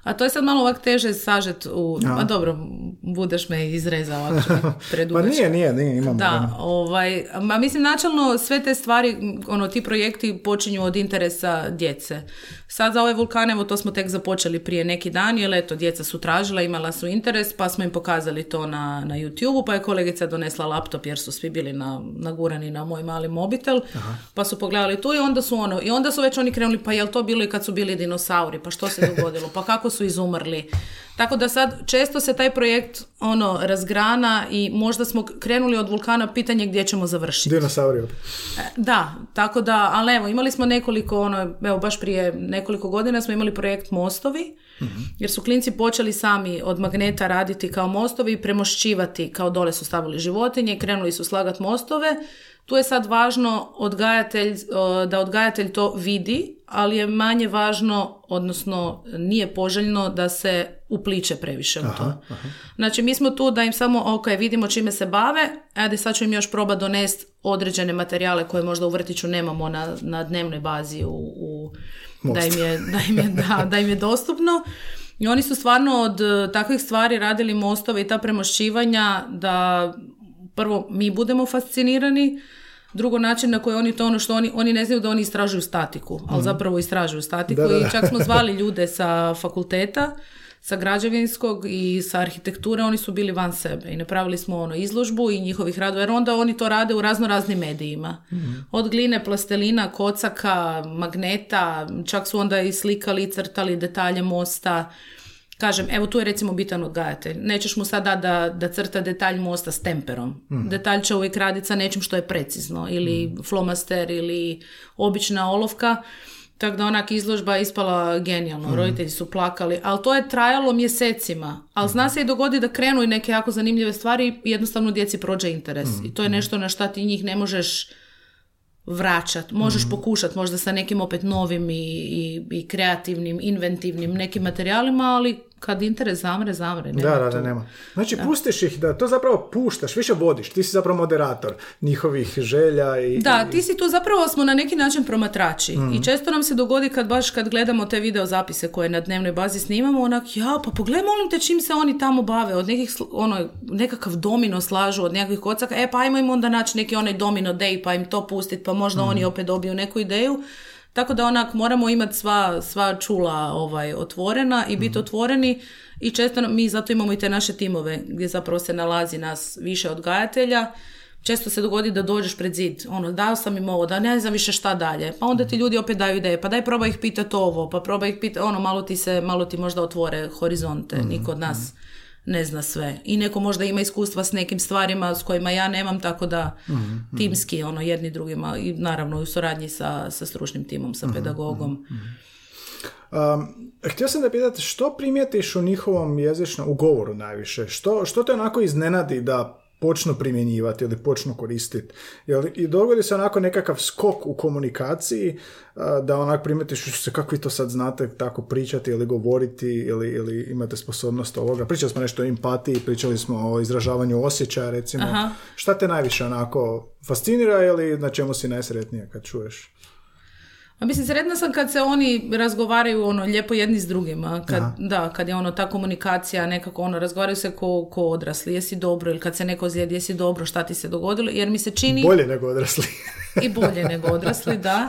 A to je sad malo ovak teže sažet u... A dobro, budeš me izrezao ću Pa nije, nije, nije, imamo. Da, ovaj, ma mislim načelno sve te stvari, ono, ti projekti počinju od interesa djece. Sad za ove vulkane, evo to smo tek započeli prije neki dan, jer eto, djeca su tražila, imala su interes, pa smo im pokazali to na, na YouTube-u, pa je kolegica donesla laptop jer su svi bili na, nagurani na moj mali mobitel, Aha. pa su pogledali tu i onda su ono, i onda su već oni krenuli, pa jel to bilo i kad su bili dinosauri, pa što se dogodilo, pa kako su izumrli. Tako da sad često se taj projekt ono razgrana i možda smo krenuli od vulkana pitanje gdje ćemo završiti. Dinosauri. E, da, tako da, ali evo, imali smo nekoliko, ono, evo baš prije nekoliko godina smo imali projekt Mostovi, mhm. jer su klinci počeli sami od magneta raditi kao mostovi i premošćivati, kao dole su stavili životinje krenuli su slagati mostove. Tu je sad važno odgajatelj, da odgajatelj to vidi, ali je manje važno, odnosno nije poželjno da se upliče previše u to. Znači mi smo tu da im samo, ok, vidimo čime se bave, ajde sad ću im još proba donest određene materijale koje možda u vrtiću nemamo na, na dnevnoj bazi u, u da, im je, da, im je, da, da im je dostupno. I oni su stvarno od e, takvih stvari radili mostove i ta premošćivanja da prvo mi budemo fascinirani, drugo način na koji oni to ono što oni, oni ne znaju da oni istražuju statiku, ali mhm. zapravo istražuju statiku i čak smo zvali ljude sa fakulteta sa građevinskog i sa arhitekture oni su bili van sebe i napravili smo ono izložbu i njihovih radova jer onda oni to rade u razno raznim medijima. Mhm. Od gline, plastelina, kocaka, magneta, čak su onda i slikali i crtali detalje mosta. Kažem, evo tu je recimo bitan odgajatelj. Nećeš mu sad da, da crta detalj mosta s temperom. mm Detalj će uvijek raditi sa nečim što je precizno. Ili mm flomaster ili obična olovka. Tako da onak izložba ispala genijalno, mm. roditelji su plakali, ali to je trajalo mjesecima. Ali zna se i dogodi da krenu i neke jako zanimljive stvari i jednostavno djeci prođe interes. I to je nešto na šta ti njih ne možeš vraćat. Možeš mm. pokušat možda sa nekim opet novim i, i, i kreativnim, inventivnim nekim materijalima, ali kad interes zamre, zamre. Nema da, da, da, nema. Znači, da. pustiš ih da to zapravo puštaš, više vodiš, ti si zapravo moderator njihovih želja i... Da, ti si tu zapravo smo na neki način promatrači mm. i često nam se dogodi kad baš kad gledamo te video zapise koje na dnevnoj bazi snimamo, onak, ja, pa pogledaj molim te čim se oni tamo bave, od nekih, ono, nekakav domino slažu od nekakvih kocaka, e pa ajmo im onda naći neki onaj domino day pa im to pustiti, pa možda mm. oni opet dobiju neku ideju. Tako da onak moramo imati sva, sva čula ovaj, otvorena i biti mhm. otvoreni i često mi zato imamo i te naše timove gdje zapravo se nalazi nas više odgajatelja. Često se dogodi da dođeš pred zid, ono, dao sam im ovo, da ne znam više šta dalje. Pa onda ti mhm. ljudi opet daju ideje, pa daj probaj ih pitati ovo, pa probaj ih pitati, ono, malo ti se, malo ti možda otvore horizonte, mm niko od nas ne zna sve. I neko možda ima iskustva s nekim stvarima s kojima ja nemam, tako da mm timski, ono, jedni drugima i naravno u suradnji sa, sa stručnim timom, sa mhm, pedagogom. Um, htio sam da pitati što primijetiš u njihovom jezičnom, u govoru najviše? Što, što te onako iznenadi da počnu primjenjivati ili počnu koristiti. I dogodi se onako nekakav skok u komunikaciji da onak primetiš se kako vi to sad znate tako pričati ili govoriti ili, ili imate sposobnost ovoga. Pričali smo nešto o empatiji, pričali smo o izražavanju osjećaja recimo. Aha. Šta te najviše onako fascinira ili na čemu si najsretnija kad čuješ? A mislim, sretna sam kad se oni razgovaraju ono lijepo jedni s drugima. Kad, da, kad je ono ta komunikacija nekako ono, razgovaraju se ko, ko odrasli, jesi dobro ili kad se neko zjedi, jesi dobro, šta ti se dogodilo, jer mi se čini... Bolje nego odrasli. I bolje nego odrasli, da.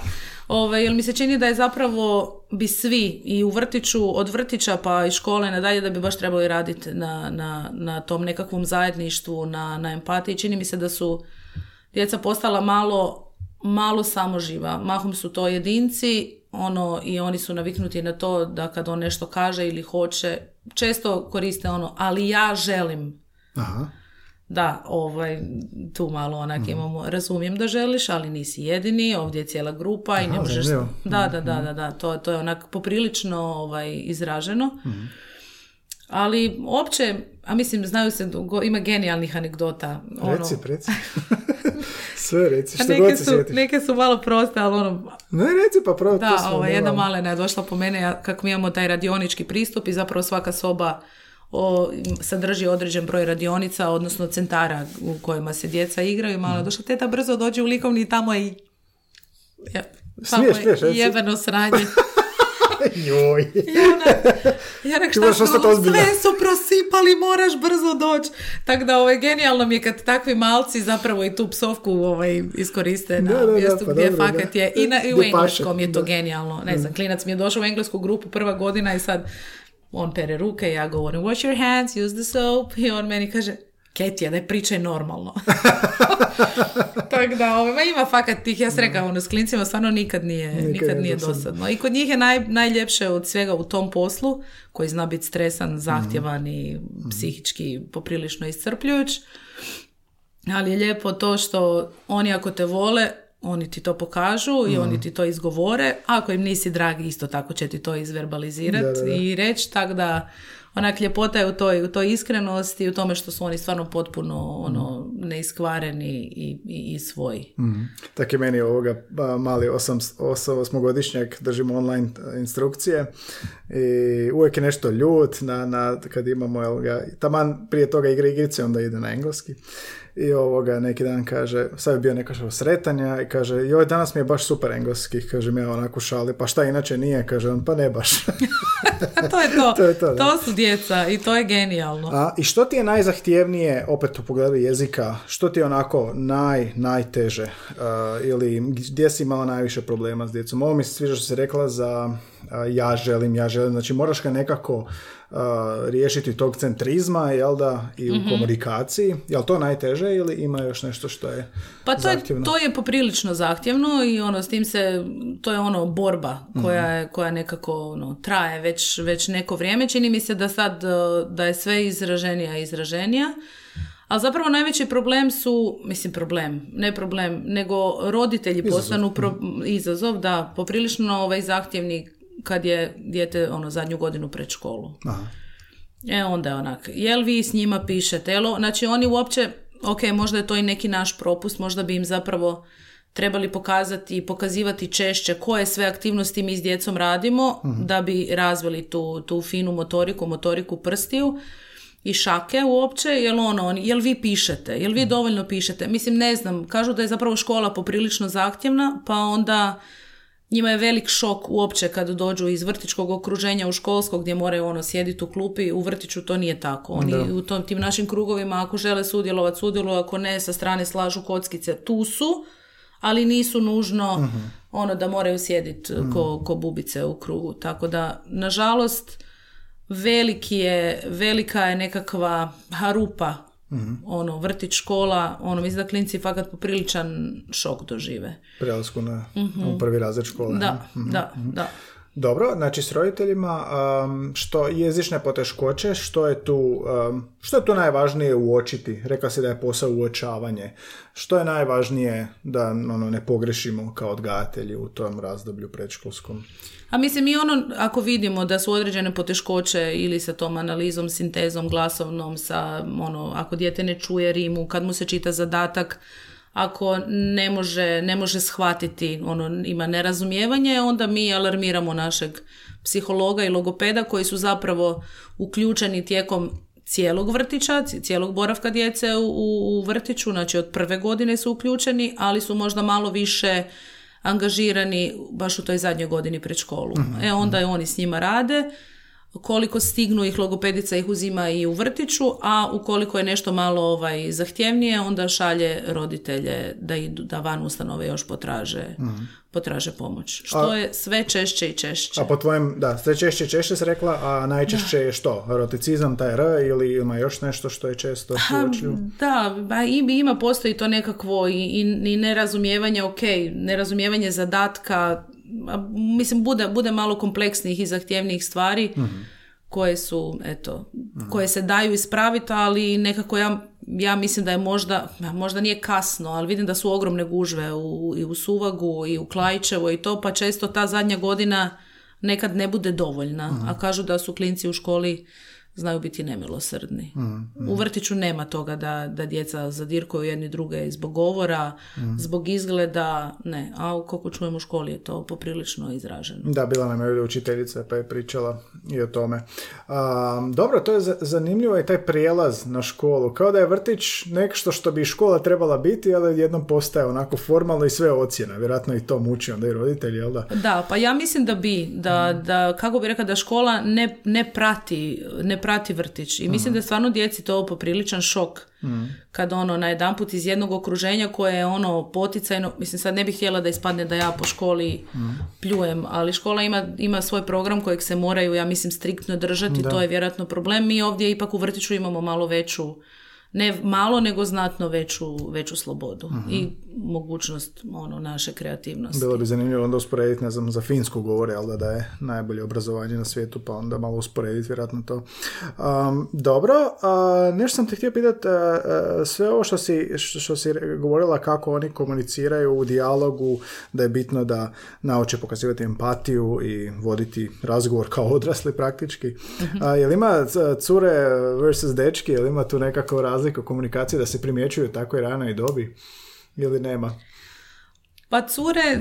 Ove, ovaj, jer mi se čini da je zapravo bi svi i u vrtiću, od vrtića pa i škole nadalje da bi baš trebali raditi na, na, na tom nekakvom zajedništvu, na, na empatiji. Čini mi se da su djeca postala malo malo samoživa. Mahom su to jedinci ono i oni su naviknuti na to da kad on nešto kaže ili hoće, često koriste ono, ali ja želim. Aha. Da, ovaj, tu malo onak mhm. imamo, razumijem da želiš, ali nisi jedini, ovdje je cijela grupa i ne možeš... Da, da, da, da, da, to, to je onak poprilično ovaj, izraženo. Mhm. Ali opće, a mislim, znaju se, ima genijalnih anegdota. Ono, reci, reci. Sve reci, što neke god se su, Neke su malo proste, ali ono... Ne, reci pa pravo. Da, ovaj, jedna malena je došla po mene, kako mi imamo taj radionički pristup i zapravo svaka soba o, sadrži određen broj radionica, odnosno centara u kojima se djeca igraju. Malo je došla, teta brzo dođe u likovni i tamo i... Ja, smiješ, smiješ, jebeno sranje. Joj. Ja Ti moraš šta ozbiljna. sve su prosipali, moraš brzo doći. Tako da ovaj, genijalno mi je kad takvi malci zapravo i tu psovku ovaj, iskoriste na Da, da, da, mjestu pa gdje dobro, fakat je. I, na, i u engleskom je to da. genijalno. Ne znam, klinac mi je došao u englesku grupu prva godina i sad on pere ruke, ja govorim wash your hands, use the soap i on meni kaže Ketija, daj pričaj normalno. Tako da, ovaj, ma ima fakat tih, ja sam rekao, ono, s klincima stvarno nikad nije, nikad, nije nije dosadno. dosadno. I kod njih je naj, najljepše od svega u tom poslu, koji zna biti stresan, zahtjevan i psihički poprilično iscrpljujuć. Ali je lijepo to što oni ako te vole, oni ti to pokažu i oni ti to izgovore. Ako im nisi dragi, isto tako će ti to izverbalizirati i reći. Tako da, onak ljepota je u toj, u toj iskrenosti u tome što su oni stvarno potpuno ono, neiskvareni i, i, i svoji. Tak je meni ovoga mali osam, osam, osmogodišnjak držimo online instrukcije i uvijek je nešto ljut na, na, kad imamo jel ga, taman prije toga igre igrice onda ide na engleski i ovoga neki dan kaže, sad je bio neka sretanja i kaže, joj danas mi je baš super engleski, kažem ja onako šali, pa šta inače nije, kaže on, pa ne baš. to je to. To je to, da. su djeca i to je genijalno. A, I što ti je najzahtjevnije, opet u pogledu jezika, što ti je onako naj, najteže uh, ili gdje si imala najviše problema s djecom? Ovo mi se sviđa što si rekla za ja želim, ja želim, znači moraš ga nekako uh, riješiti tog centrizma, jel da, i u Mhm. komunikaciji. Jel to najteže ili ima još nešto što je Pa to je, zahtjevno? to je poprilično zahtjevno i ono s tim se, to je ono borba koja, je, koja nekako ono, traje već, već neko vrijeme. Čini mi se da sad uh, da je sve izraženija i izraženija. Ali zapravo najveći problem su, mislim problem, ne problem, nego roditelji postanu pro- izazov, da, poprilično ovaj zahtjevni kad je dijete ono zadnju godinu pred školu. Aha. E onda je onak, jel vi s njima pišete? Jel, znači oni uopće, ok, možda je to i neki naš propust, možda bi im zapravo trebali pokazati i pokazivati češće koje sve aktivnosti mi s djecom radimo da bi razvili tu, tu finu motoriku, motoriku prstiju i šake uopće, jel ono, jel vi pišete, jel vi dovoljno pišete? Mislim, ne znam, kažu da je zapravo škola poprilično zahtjevna, pa onda njima je velik šok uopće kad dođu iz vrtičkog okruženja u školsko gdje moraju ono sjediti u klupi, u vrtiću to nije tako. Oni u tom, tim našim krugovima ako žele sudjelovati, sudjeluju, ako ne sa strane slažu kockice, tu su, ali nisu nužno ono da moraju sjediti ko, ko bubice u krugu. Tako da, nažalost, veliki je, velika je nekakva harupa ono, vrtić, škola, ono, mislim da klinci fakat popriličan šok dožive. Prelasku na u prvi razred škole. Mhm. Da, da, da. Dobro, znači s roditeljima, što jezične poteškoće, što je tu, što je tu najvažnije uočiti? Rekla si da je posao uočavanje. Što je najvažnije da ono, ne pogrešimo kao odgajatelji u tom razdoblju predškolskom? A mislim i ono, ako vidimo da su određene poteškoće ili sa tom analizom, sintezom, glasovnom, sa ono, ako dijete ne čuje rimu, kad mu se čita zadatak, ako ne može, ne može shvatiti, ono, ima nerazumijevanje, onda mi alarmiramo našeg psihologa i logopeda koji su zapravo uključeni tijekom cijelog vrtića, ci- cijelog boravka djece u, u vrtiću, znači od prve godine su uključeni, ali su možda malo više angažirani baš u toj zadnjoj godini pred školu. E onda je oni s njima rade, koliko stignu ih logopedica ih uzima i u vrtiću, a ukoliko je nešto malo ovaj zahtjevnije, onda šalje roditelje da idu, da van ustanove još potraže, potraže pomoć. Što je sve češće i češće. A po tvojem, da, sve češće i češće se rekla, a najčešće je što? Roticizam, taj R ili ima još nešto što je često uočljivo? Da, ba, i- ima, postoji to nekakvo i, i, i nerazumijevanje, ok, nerazumijevanje zadatka, a, mislim, bude, bude malo kompleksnijih i zahtjevnijih stvari koje su, eto, koje se daju ispraviti, ali nekako ja, ja mislim da je možda, možda nije kasno, ali vidim da su ogromne gužve u, i u Suvagu i u Klajčevo i to, pa često ta zadnja godina nekad ne bude dovoljna, a kažu da su klinci u školi znaju biti nemilosrdni. U vrtiću nema toga da, da djeca zadirkuju jedni druge zbog govora, zbog izgleda, ne. A koliko čujemo u školi je to poprilično izraženo. Da, bila nam je učiteljica pa je pričala i o tome. A, dobro, to je za- zanimljivo i taj prijelaz na školu. Kao da je vrtić nešto što bi škola trebala biti, ali jednom postaje onako formalno i sve ocjene. Vjerojatno i to muči onda i roditelji, jel da? Da, pa ja mislim da bi, da, da kako bi rekla, da škola ne, ne, prati, ne prati vrtić. I mislim da je stvarno djeci to popriličan šok. Kad ono, najedanput iz jednog okruženja koje je ono poticajno, mislim sad ne bih htjela da ispadne da ja po školi pljujem, ali škola ima, ima svoj program kojeg se moraju, ja mislim, striktno držati, to je vjerojatno problem. Mi ovdje ipak u vrtiću imamo malo veću ne malo, nego znatno veću, veću slobodu i mogućnost ono, naše kreativnosti. Bilo bi zanimljivo onda usporediti, ne znam, za Finsku govore, ali da, je najbolje obrazovanje na svijetu, pa onda malo usporediti vjerojatno to. Um, dobro, a, nešto sam te htio pitati, sve ovo što si, što, što si govorila kako oni komuniciraju u dijalogu, da je bitno da nauče pokazivati empatiju i voditi razgovor kao odrasli praktički. A, jel ima c- cure versus dečki, jel ima tu nekakva razlika u komunikaciji da se primjećuju u takvoj ranoj dobi ili nema? Pa cure,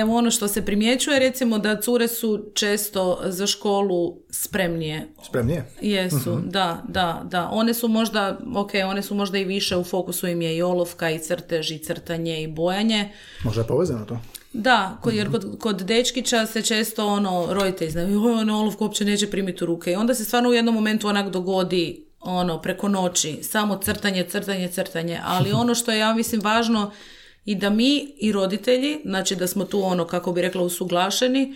evo ono što se primjećuje, recimo da cure su često za školu spremnije. Spremnije? Jesu, da, da, da. One su možda, ok, one su možda i više u fokusu im je i olovka i crtež i crtanje i bojanje. Možda je povezano to? Da, jer kod, kod dečkića se često ono, roditelji znaju, ono olovku uopće neće primiti u ruke. I onda se stvarno u jednom momentu onak dogodi ono, preko noći, samo crtanje, crtanje, crtanje. Ali ono što je, ja mislim, važno i da mi i roditelji, znači da smo tu ono, kako bi rekla, usuglašeni,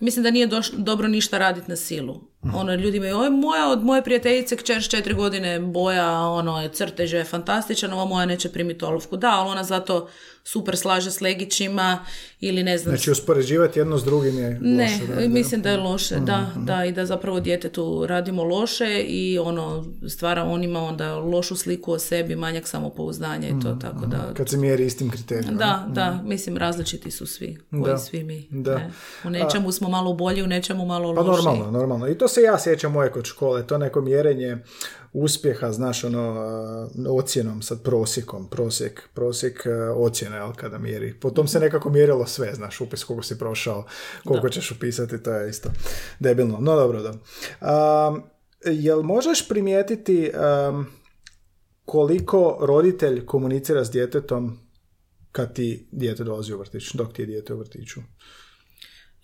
mislim da nije doš- dobro ništa raditi na silu. Ono, ljudi imaju, oj, moja od moje prijateljice kćer s četiri godine boja, ono, je crtež je fantastičan, ova moja neće primiti olovku. Da, ali ona zato super slaže s legićima ili ne znam, Znači uspoređivati jedno s drugim je ne, loše. da. mislim da je loše, da, da, i da zapravo djetetu radimo loše i ono, stvara on ima onda lošu sliku o sebi, manjak samopouzdanja i to, tako da, Kad se mjeri istim kriterijima. da, da, mislim različiti su svi, koji Da. svi mi. Da. ne. U nečemu smo malo bolji, u nečemu malo Pa lošiji. normalno, normalno. I to se ja sjećam moje kod škole, to neko mjerenje uspjeha, znaš, ono, ocjenom, sad prosjekom, prosjek, prosjek uh, ocjene, jel, kada mjeri. Potom se nekako mjerilo sve, znaš, upis koliko si prošao, koliko ćeš upisati, to je isto debilno. No, dobro, da. Um, jel možeš primijetiti um, koliko roditelj komunicira s djetetom kad ti dijete dolazi u vrtić, dok ti je dijete u vrtiću?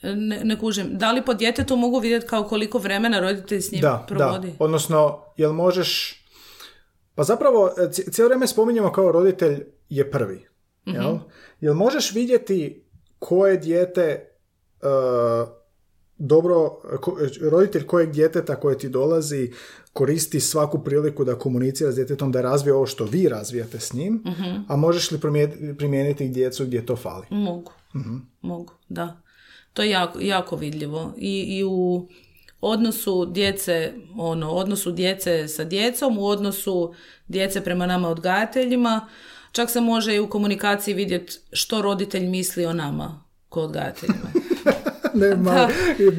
Ne, ne kužim. Da li po djetetu mogu vidjeti kao koliko vremena roditelj s njim da, provodi? Da, odnosno, jel možeš... Pa zapravo, ci- cijelo vrijeme spominjemo kao roditelj je prvi. Jel? Jel možeš vidjeti koje dijete uh, dobro, ko- roditelj kojeg djeteta koje ti dolazi koristi svaku priliku da komunicira s djetetom, da razvije ovo što vi razvijate s njim, a možeš li primijeniti, djecu gdje to fali? Mogu, mogu, da. To je jako, jako vidljivo. I, I u odnosu djece, ono, odnosu djece sa djecom, u odnosu djece prema nama odgajateljima, čak se može i u komunikaciji vidjeti što roditelj misli o nama ko odgajateljima. ne, malo,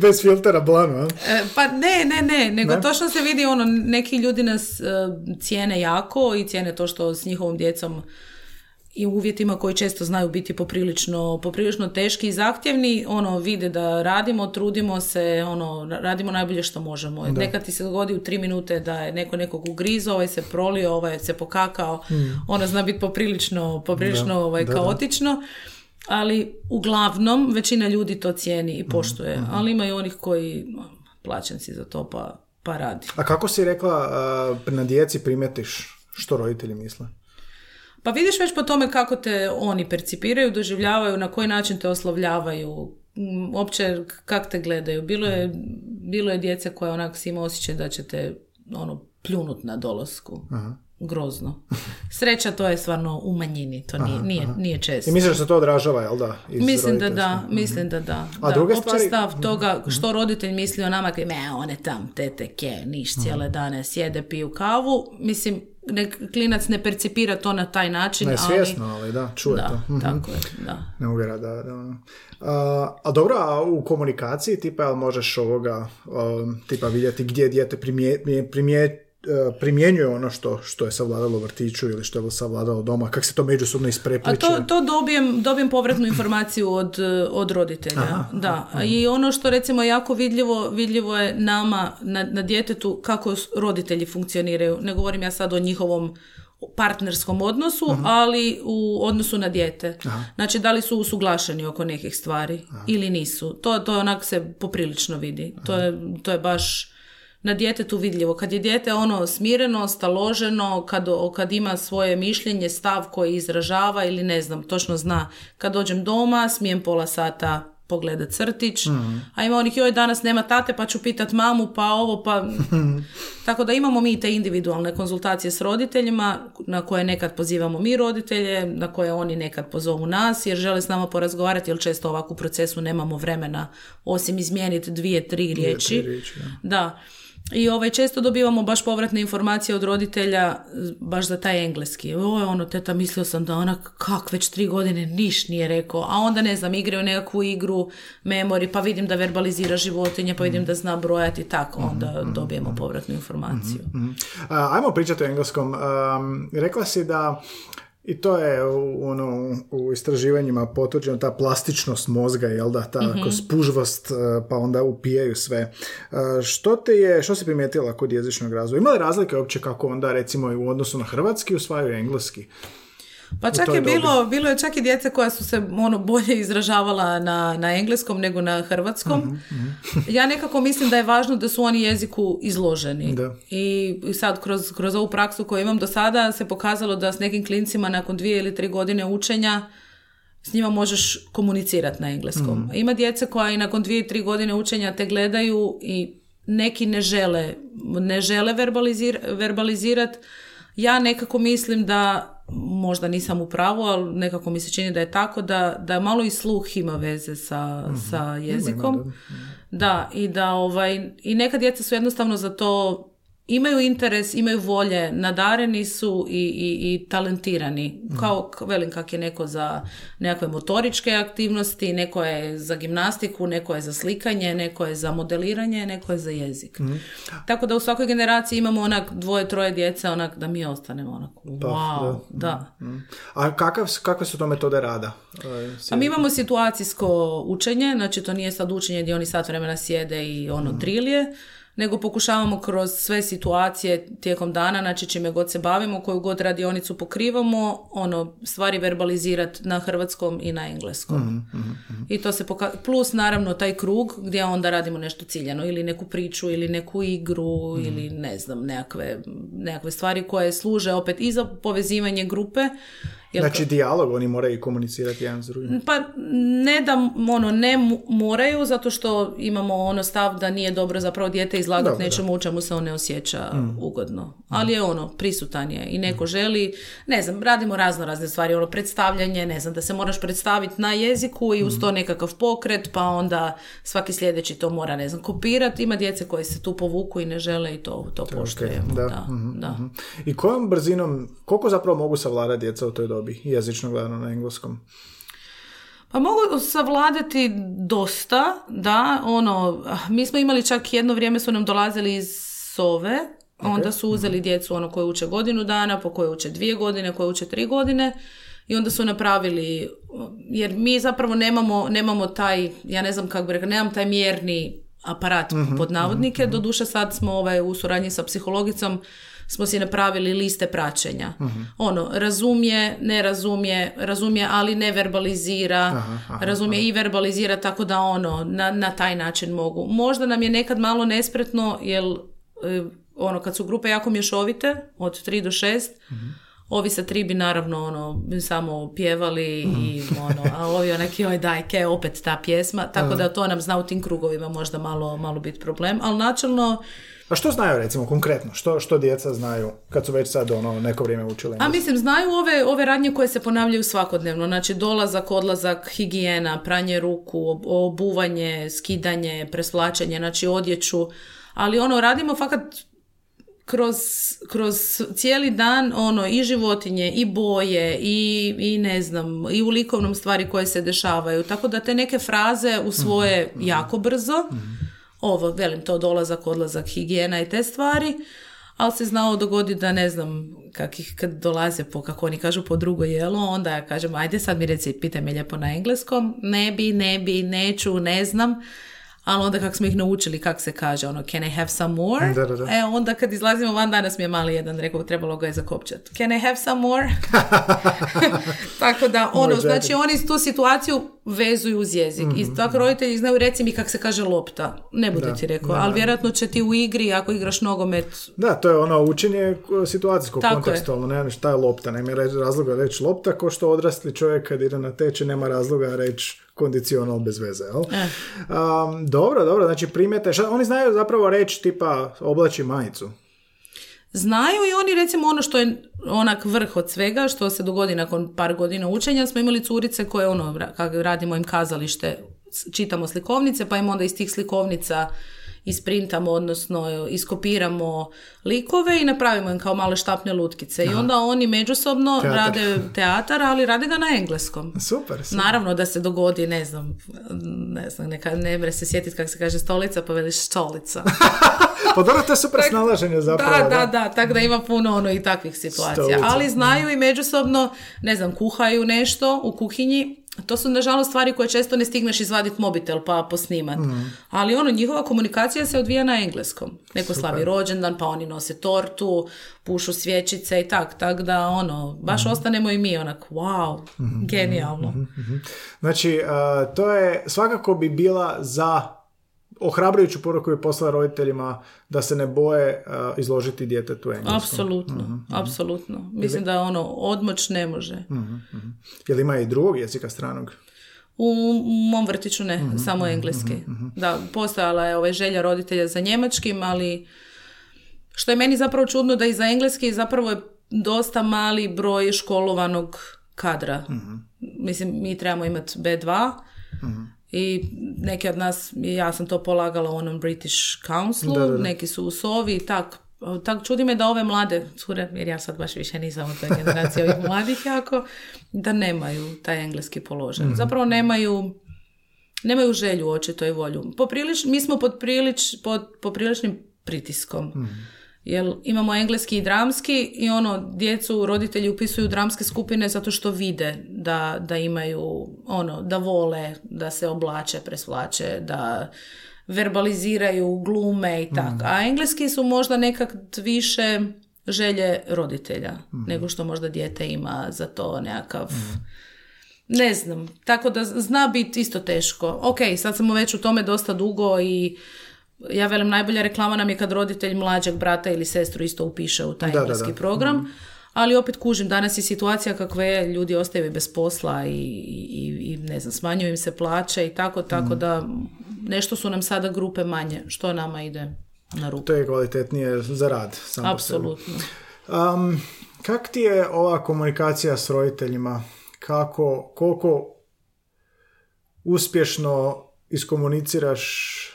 bez filtera blano? E, pa ne, ne, ne, nego točno se vidi ono, neki ljudi nas e, cijene jako i cijene to što s njihovom djecom i u uvjetima koji često znaju biti poprilično, poprilično teški i zahtjevni, ono, vide da radimo, trudimo se, ono, radimo najbolje što možemo. Nekad ti se dogodi u tri minute da je neko nekog ugrizao, ovaj se prolio, ovaj se pokakao, ono zna biti poprilično, poprilično ovaj, kaotično. Ali uglavnom većina ljudi to cijeni i poštuje, ali ima i onih koji plaćen si za to pa, pa radi. A kako si rekla, a, na djeci primetiš što roditelji misle? Pa vidiš već po tome kako te oni percipiraju, doživljavaju, na koji način te oslovljavaju, uopće kak te gledaju. Bilo je, bilo je djece koja onak si ima osjećaj da će te ono, pljunut na dolasku. Grozno. Sreća to je stvarno u manjini, to nije, nije, nije često. I misliš da se to odražava, jel da? iz Mislim da da, mislim da da. A da, druge opće stvari- stav toga što roditelj misli o nama, me, one tam, tete, ke, niš cijele dane sjede, piju kavu. Mislim, nek, klinac ne percipira to na taj način. Ne, svjesno, ali, da, čuje da, to. Mhm. tako je, da. Ne uvjera, da, da. ono. A, a dobro, a u komunikaciji tipa jel možeš ovoga um, tipa vidjeti gdje dijete primje, primje, uh, primjenjuje ono što, što je savladalo vrtiću ili što je savladalo doma, kako se to međusobno A isprepliče. to, to dobijem, dobijem povratnu informaciju od, od roditelja. da. I ono što recimo jako vidljivo, vidljivo je nama na, na djetetu kako roditelji funkcioniraju. Ne govorim ja sad o njihovom partnerskom odnosu, ali u odnosu na dijete. Znači, da li su usuglašeni oko nekih stvari ili nisu. To, to onak se poprilično vidi. To je, to je baš na djetetu vidljivo. Kad je dijete ono smireno, staloženo, kad, kad ima svoje mišljenje, stav koji izražava ili ne znam, točno zna. Kad dođem doma, smijem pola sata pogledat crtić, a ima onih joj danas nema tate pa ću pitat mamu pa ovo pa... Tako da imamo mi te individualne konzultacije s roditeljima na koje nekad pozivamo mi roditelje, na koje oni nekad pozovu nas jer žele s nama porazgovarati jer često ovako u procesu nemamo vremena osim izmijeniti dvije, tri riječi. riječi, Da. I ovaj, često dobivamo baš povratne informacije od roditelja baš za taj engleski. O, ono, teta, mislio sam da ona kak već tri godine niš nije rekao. A onda, ne znam, igraju nekakvu igru, memori, pa vidim da verbalizira životinje, pa vidim da zna brojati i tako. Onda dobijemo povratnu informaciju. Mhm. A, ajmo pričati o engleskom. Um, rekla si da i to je u, ono, u istraživanjima potvrđeno ta plastičnost mozga, jel da, ta Mhm. spužvost, uh, pa onda upijaju sve. Uh, što te je, što si primijetila kod jezičnog razvoja? Ima li razlike uopće kako onda recimo u odnosu na hrvatski usvajaju engleski? Pa čak je dobi. bilo, bilo je čak i djece koja su se ono bolje izražavala na, na engleskom nego na hrvatskom. Mhm, Ja nekako mislim da je važno da su oni jeziku izloženi. Da. I sad kroz, kroz ovu praksu koju imam do sada se pokazalo da s nekim klincima nakon dvije ili tri godine učenja s njima možeš komunicirati na engleskom. Ima djece koja i nakon dvije, tri godine učenja te gledaju i neki ne žele, ne žele verbalizir, verbalizirati. Ja nekako mislim da, možda nisam u pravu, ali nekako mi se čini da je tako, da, da malo i sluh ima veze sa, sa jezikom. Da, i da ovaj, i neka djeca su jednostavno za to imaju interes, imaju volje, nadareni su i, i, i talentirani. Kao, k- velim kak je neko za nekakve motoričke aktivnosti, neko je za gimnastiku, neko je za slikanje, neko je za modeliranje, neko je za jezik. Tako da u svakoj generaciji imamo onak dvoje, troje djece, onak da mi ostanemo onak, wow, da. Mm. A kakav, kakve su to metode rada? Si- A mi imamo situacijsko učenje, znači to nije sad učenje gdje oni sat vremena sjede i ono drilje, nego pokušavamo kroz sve situacije tijekom dana, znači čime god se bavimo, koju god radionicu pokrivamo, ono, stvari verbalizirati na hrvatskom i na engleskom. I to se poka- plus naravno taj krug gdje onda radimo nešto ciljano ili neku priču ili neku igru ili ne znam, nekakve, nekakve stvari koje služe opet i za povezivanje grupe. Jer Znači dijalog, oni moraju komunicirati jedan s drugim. pa ne da ono ne moraju zato što imamo ono stav da nije dobro zapravo dijete izlagati nečemu u čemu se on ne osjeća ugodno. Ali je ono prisutan je i neko želi, ne znam, radimo razno razne stvari, ono predstavljanje, ne znam, da se moraš predstaviti na jeziku i uz to nekakav pokret, pa onda svaki sljedeći to mora, ne znam, kopirati. Ima djece koje se tu povuku i ne žele i to, to poštujemo. da, Da, mhm, da. I kojom brzinom, koliko zapravo mogu savladati djeca u toj dobi, jezično gledano na engleskom? Pa mogu savladati dosta, da, ono, ah, mi smo imali čak jedno vrijeme su nam dolazili iz Sove, onda su uzeli djecu ono koje uče godinu dana, po koje uče dvije godine, koje uče tri godine i onda su napravili, jer mi zapravo nemamo, nemamo taj, ja ne znam kako bi rekla, nemam taj mjerni aparat pod navodnike, doduše sad smo ovaj, u suradnji sa psihologicom smo si napravili liste praćenja. Ono, razumije, ne razumije, razumije, ali ne verbalizira, razumije i verbalizira tako da ono, na, na taj način mogu. Možda nam je nekad malo nespretno, jer e, ono, kad su grupe jako mješovite, od 3 do 6, Ovi sa tri bi naravno ono, samo pjevali i ono, a ovi onaki, oj daj, ke, opet ta pjesma, tako da to nam zna u tim krugovima možda malo, malo biti problem, ali načelno, A što znaju recimo konkretno? Što, što djeca znaju kad su već sad ono neko vrijeme učili? A mislim, znaju ove, ove radnje koje se ponavljaju svakodnevno, znači dolazak, odlazak, higijena, pranje ruku, ob- obuvanje, skidanje, presvlačenje, znači odjeću, ali ono radimo fakat kroz, kroz cijeli dan ono i životinje i boje i, i ne znam i u likovnom stvari koje se dešavaju tako da te neke fraze u svoje Mhm. jako brzo ovo velim to dolazak odlazak higijena i te stvari ali se znalo dogoditi da ne znam kak ih kad dolaze po kako oni kažu po drugo jelo onda ja kažem ajde sad mi reci pitaj me lijepo na engleskom ne bi ne bi neću ne znam ali onda kako smo ih naučili kak se kaže ono can I have some more Da, da, da. E, onda kad izlazimo van, danas mi je mali jedan rekao, trebalo ga je zakopčat. Can I have some more? tako da, ono, znači oni tu situaciju vezuju uz jezik. Mhm, I tako roditelji znaju, reci mi kak se kaže lopta. Ne bude ti rekao, ali vjerojatno će ti u igri, ako igraš nogomet, Da, to je ono učenje e, situacijsko, Tako kontekstualno, ne šta je lopta, nema razloga reći lopta, ko što odrasli čovjek kad ide na teče nema razloga reći kondicional bez veze, jel? E. Um, dobro, dobro, znači primjete, šta, oni znaju zapravo reći tipa oblači majicu. Znaju i oni recimo ono što je onak vrh od svega, što se dogodi nakon par godina učenja, smo imali curice koje ono, ra- kak radimo im kazalište, čitamo slikovnice, pa im onda iz tih slikovnica isprintamo, odnosno iskopiramo likove i napravimo im kao male štapne lutkice. I onda oni međusobno Teatar. rade teatar, ali rade ga na engleskom. Super, super. Naravno da se dogodi, ne znam, ne znam, neka, ne mre se sjetiti kako se kaže stolica, pa veliš stolica. Pa dobro, to je super snalaženje zapravo. Da, da, da, tako da ima puno ono i takvih situacija. Stolica. Ali znaju i međusobno, ne znam, kuhaju nešto u kuhinji. To su nažalost stvari koje često ne stigneš izvaditi mobitel pa posnimat. Ali ono, njihova komunikacija se odvija na engleskom. Neko slavi rođendan, pa oni nose tortu, pušu svječice i tak. Tak da ono, baš ostanemo i mi onak, wow, genijalno. Znači, uh, to je, svakako bi bila za ohrabrujuću poruku bi poslala roditeljima da se ne boje uh, izložiti djetetu engleskom. Apsolutno, apsolutno. Mislim da ono, odmoć ne može. Jel ima i drugog jezika stranog? U mom vrtiću ne, samo engleski. Da, postojala je ovaj želja roditelja za njemačkim, ali što je meni zapravo čudno da i za engleski zapravo je dosta mali broj školovanog kadra. Mislim, mi trebamo imati B2 i neki od nas, ja sam to polagala u onom British Councilu, Da, da, da. neki su u Sovi i tak. Tak čudi me da ove mlade cure, jer ja sad baš više nisam od toj generacije ovih mladih jako, da nemaju taj engleski položen. Zapravo nemaju nemaju želju očito i volju. Poprilič, mi smo pod, prilič, pod popriličnim pritiskom. Jer imamo engleski i dramski i ono, djecu roditelji upisuju dramske skupine zato što vide da, da imaju, ono, da vole, da se oblače, presvlače, da verbaliziraju, glume i tako. A engleski su možda nekak više želje roditelja nego što možda dijete ima za to nekakav ne znam, tako da zna biti isto teško. Ok, sad smo već u tome dosta dugo i ja velim najbolja reklama nam je kad roditelj mlađeg brata ili sestru isto upiše u taj Da, da, engleski da. program. Ali opet kužim, danas je situacija kakva je, ljudi ostaju i bez posla i, i, i ne znam, smanjuju im se plaće i tako, tako da nešto su nam sada grupe manje, što nama ide na ruku. To je kvalitetnije za rad. Sebi. Apsolutno. Um, kak ti je ova komunikacija s roditeljima? Kako, koliko uspješno iskomuniciraš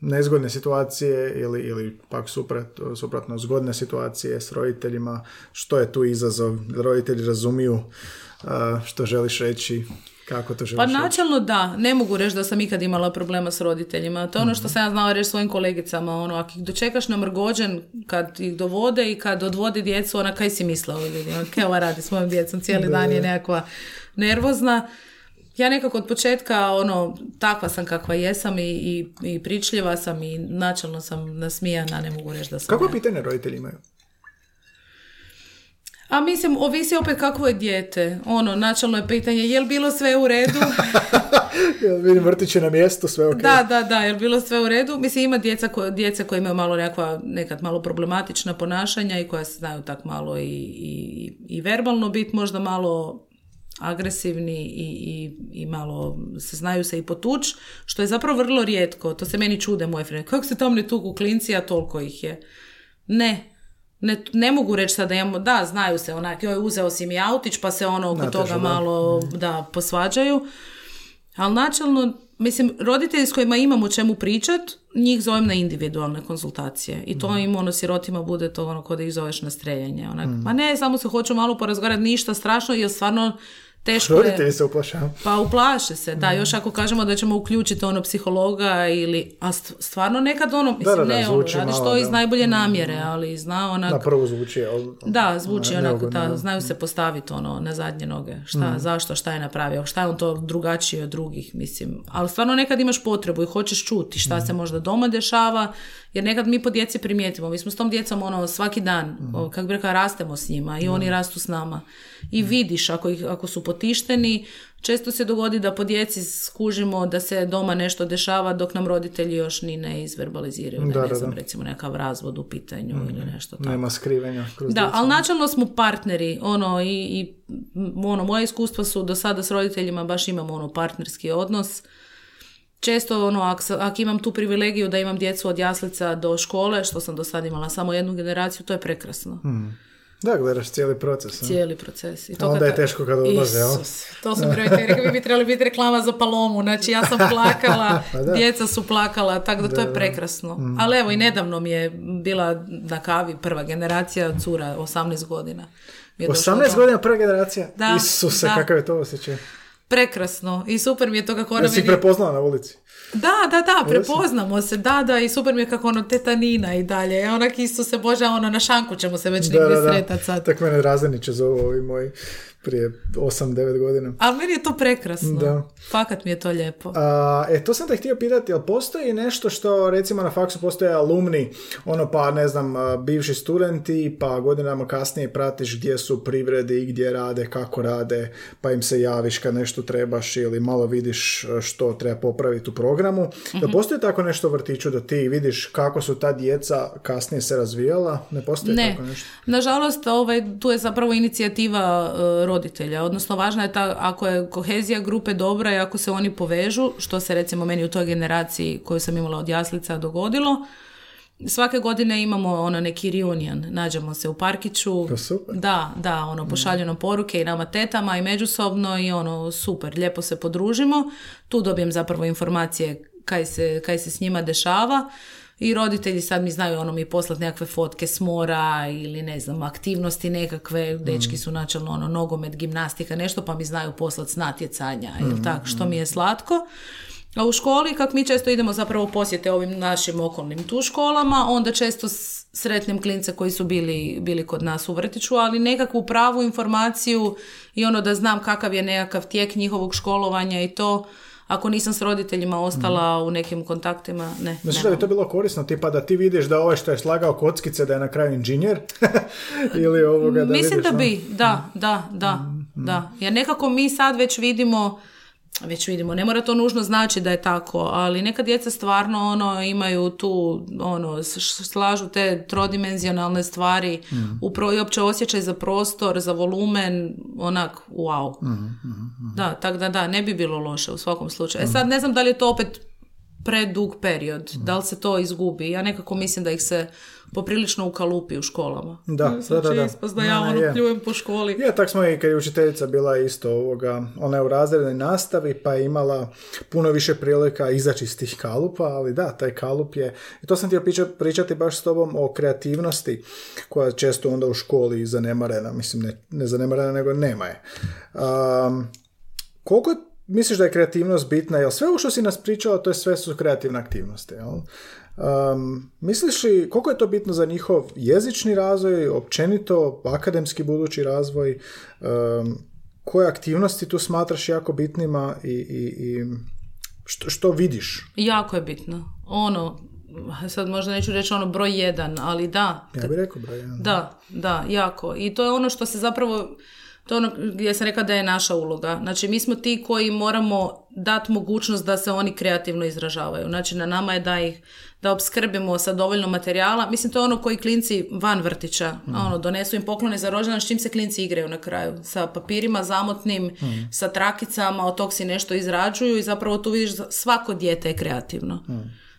nezgodne situacije ili, ili pak suprat, suprotno zgodne situacije s roditeljima? Što je tu izazov? Roditelji razumiju uh, što želiš reći? Kako to želiš Pa načelno da, ne mogu reći da sam ikad imala problema s roditeljima. To je ono što sam ja znala reći svojim kolegicama, ono, ako ih dočekaš namrgođen kad ih dovode i kad odvode djecu, ona kaj si mislila ovi ljudi, ono, kaj ova radi s mojom djecom, cijeli dan je nekakva nervozna. Ja nekako od početka, ono, takva sam kakva jesam i, i, i pričljiva sam i načelno sam nasmijana, ne mogu reći da sam... Kako ne. pitanje roditelji imaju? A mislim, ovisi opet kakvo je dijete. Ono, načelno je pitanje, je li bilo sve u redu? Vidim vrtiće na mjestu, sve ok. Da, da, da, jer bilo sve u redu. Mislim, ima djeca koje, djece koje imaju malo nekakva, nekad malo problematična ponašanja i koja se znaju tak malo i, i, i verbalno biti možda malo agresivni i, i, i malo se znaju se i potuć, što je zapravo vrlo rijetko. To se meni čude moje frene. Kako se tam ne tuku klinci, a toliko ih je. Ne, ne, ne mogu reći sad da imamo, da, znaju se onak, joj, uzeo si mi autić, pa se ono oko toga da. malo, da, posvađaju. Ali načelno, mislim, roditelji s kojima imam o čemu pričat, njih zovem na individualne konzultacije i to im ono sirotima bude to ono kod da ih zoveš na streljenje. Onak, Ma ne, samo se hoću malo porazgovarati, ništa strašno, jer stvarno teško je. Roditelji se uplašaju. Pa uplaše se, da, još ako kažemo da ćemo uključiti ono psihologa ili, a st- stvarno nekad ono, mislim, da, da, ne, ono, radiš to iz najbolje namjere, ali zna onak, Na prvu zvuči. ali- da, zvuči ne- onako, da. znaju se postaviti ono na zadnje noge. Šta, zašto, šta je napravio, šta je on to drugačiji od drugih, mislim. Ali stvarno nekad imaš potrebu i hoćeš čuti šta se možda doma dešava, jer nekad mi po djeci primijetimo. Mi smo s tom djecom ono svaki dan, o, kako bi rekla, rastemo s njima i oni rastu s nama. I vidiš ako, ih, ako su potišteni, često se dogodi da po djeci skužimo da se doma nešto dešava dok nam roditelji još ni ne izverbaliziraju. Ne, Da, ne da, znam, da. recimo nekakav razvod u pitanju ili nešto tako. Nema skrivenja kroz Da, djecu. ali načelno smo partneri, ono, i, i ono, moje iskustva su do sada s roditeljima baš imamo ono partnerski odnos. Često, ono, ako, ak imam tu privilegiju da imam djecu od jaslica do škole, što sam do sada imala samo jednu generaciju, to je prekrasno. Da, gledaš cijeli proces. a? Cijeli proces. I A onda je teško kad odlaze? Isus, to su mi roditelji rekli, vi bi trebali biti reklama za palomu, znači ja sam plakala, Pa da. djeca su plakala, tako da to je prekrasno. Ali evo i nedavno mi je bila na kavi prva generacija cura, 18 godina. Mi je došlo 18 to. godina prva generacija? Da, Isuse, da. kakav je to osjećaj. Prekrasno i super mi je to kako ona Da si ih meni... prepoznala na ulici. Da, da, da, prepoznamo se, da, da, i super mi je kako ono teta Nina i dalje. Onak isto se, bože, ono, na šanku ćemo se već negdje da, da. sretat sad. Tak mene razdaniće zovu ovi moji prije 8-9 godina. Ali meni je to prekrasno. Da. Fakat mi je to lijepo. A, e, to sam te htio pitati, jel postoji nešto što, recimo na faksu postoje alumni, ono pa ne znam, bivši studenti, pa godinama kasnije pratiš gdje su privredi, gdje rade, kako rade, pa im se javiš kad nešto trebaš ili malo vidiš što treba popraviti u programu. Da Mhm. postoji tako nešto u vrtiću da ti vidiš kako su ta djeca kasnije se razvijala? Ne postoji Ne, tako nešto? nažalost ovaj, tu je zapravo inicijativa e, roditelja, odnosno važna je ta ako je kohezija grupe dobra i ako se oni povežu, što se recimo meni u toj generaciji koju sam imala od jaslica dogodilo, svake godine imamo ono neki reunion, nađemo se u parkiću, To super. da, da, ono pošalju nam poruke i nama tetama i međusobno i ono super, lijepo se podružimo, tu dobijem zapravo informacije kaj se, kaj se s njima dešava i roditelji sad mi znaju ono mi poslati nekakve fotke s mora ili ne znam aktivnosti nekakve, dečki su načelno ono nogomet, gimnastika, nešto pa mi znaju poslati s natjecanja ili tak, što mi je slatko. A u školi, kak mi često idemo zapravo posjete ovim našim okolnim tu školama, onda često sretnem klince koji su bili, bili kod nas u vrtiću, ali nekakvu pravu informaciju i ono da znam kakav je nekakav tijek njihovog školovanja i to, ako nisam s roditeljima ostala u nekim kontaktima, ne. Znači ne da bi to bilo korisno, tipa da ti vidiš da ovaj što je slagao kockice da je na kraju inženjer ili ovoga da Mislim vidiš, da no? bi, da, da, da, da. Jer nekako mi sad već vidimo, već vidimo, ne mora to nužno znači da je tako, ali neka djeca stvarno ono imaju tu, ono, slažu te trodimenzionalne stvari, upro, i opće osjećaj za prostor, za volumen, onak, wow. Da, tako da da, ne bi bilo loše u svakom slučaju. E sad ne znam da li je to opet predug period, da li se to izgubi. Ja nekako mislim da ih se poprilično ukalupi u školama. Da, da, da, da. ispast da ja ono je. pljujem po školi. Je, tak smo i kad je učiteljica bila isto ovoga, ona je u razrednoj nastavi pa je imala puno više prilika izaći iz tih kalupa, ali da, taj kalup je, i to sam htio priča- pričati baš s tobom o kreativnosti koja je često onda u školi zanemarena, mislim ne, ne zanemarena nego nema je. Um, koliko misliš da je kreativnost bitna, jel sve ovo što si nas pričala, to je sve su kreativne aktivnosti, jel? Um, misliš li koliko je to bitno za njihov jezični razvoj, općenito akademski budući razvoj, um, koje aktivnosti tu smatraš jako bitnima i, i, i što, što vidiš? Jako je bitno. Ono, sad možda neću reći ono broj jedan, ali da. Ja bih rekao, broj jedan. Da, da, jako. I to je ono što se zapravo, to je ono gdje sam rekla da je naša uloga. Znači, mi smo ti koji moramo dati mogućnost da se oni kreativno izražavaju. Znači, na nama je da ih da opskrbimo sa dovoljno materijala. Mislim, to je ono koji klinci van vrtića, ono, donesu im poklone za rođendan, s čim se klinci igraju na kraju. Sa papirima zamotnim, sa trakicama, od tog si nešto izrađuju i zapravo tu vidiš svako dijete je kreativno.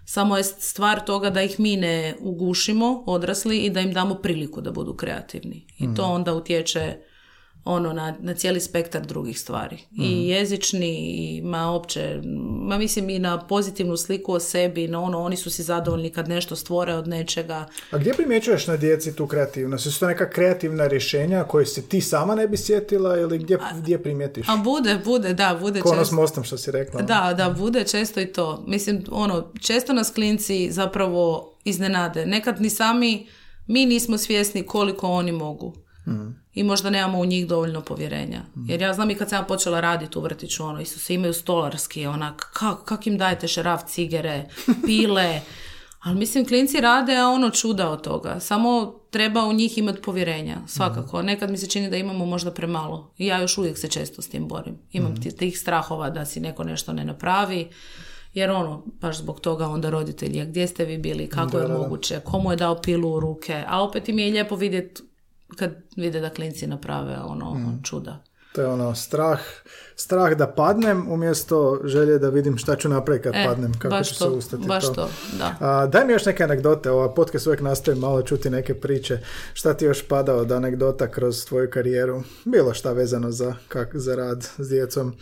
Samo je stvar toga da ih mi ne ugušimo, odrasli, i da im damo priliku da budu kreativni. I to onda utječe ono na, na cijeli spektar drugih stvari. I jezični, i ma opće, ma mislim i na pozitivnu sliku o sebi, na ono, oni su si zadovoljni kad nešto stvore od nečega. A gdje primjećuješ na djeci tu kreativnost? Su to neka kreativna rješenja koje se ti sama ne bi sjetila ili gdje, gdje primijetiš? A bude, bude, da, bude Ko ono često. mostom što si rekla. Da, da, bude često i to. Mislim, ono, često nas klinci zapravo iznenade. Nekad ni sami, mi nismo svjesni koliko oni mogu. I možda nemamo u njih dovoljno povjerenja. Jer ja znam i kad sam ja počela raditi u vrtiću, ono, isto se imaju stolarski, onak, kak, kak im dajete šaraf cigere, pile, ali mislim, klinci rade, a ono čuda od toga. Samo treba u njih imati povjerenja, svakako. Nekad mi se čini da imamo možda premalo. I ja još uvijek se često s tim borim. Imam ti- tih strahova da si neko nešto ne napravi. Jer ono, baš zbog toga onda roditelji, gdje ste vi bili, kako je moguće, komu je dao pilu u ruke, a opet im je lijepo vidjeti kad vide da klinci naprave ono čuda. To je ono strah, strah da padnem umjesto želje da vidim šta ću napraviti kad E, padnem, kako baš ću to, se ustati. baš to. to, da. A, daj mi još neke anegdote, ova podcast uvijek nastoji malo čuti neke priče. Šta ti još pada od anegdota kroz tvoju karijeru? Bilo šta vezano za, kak, za rad s djecom.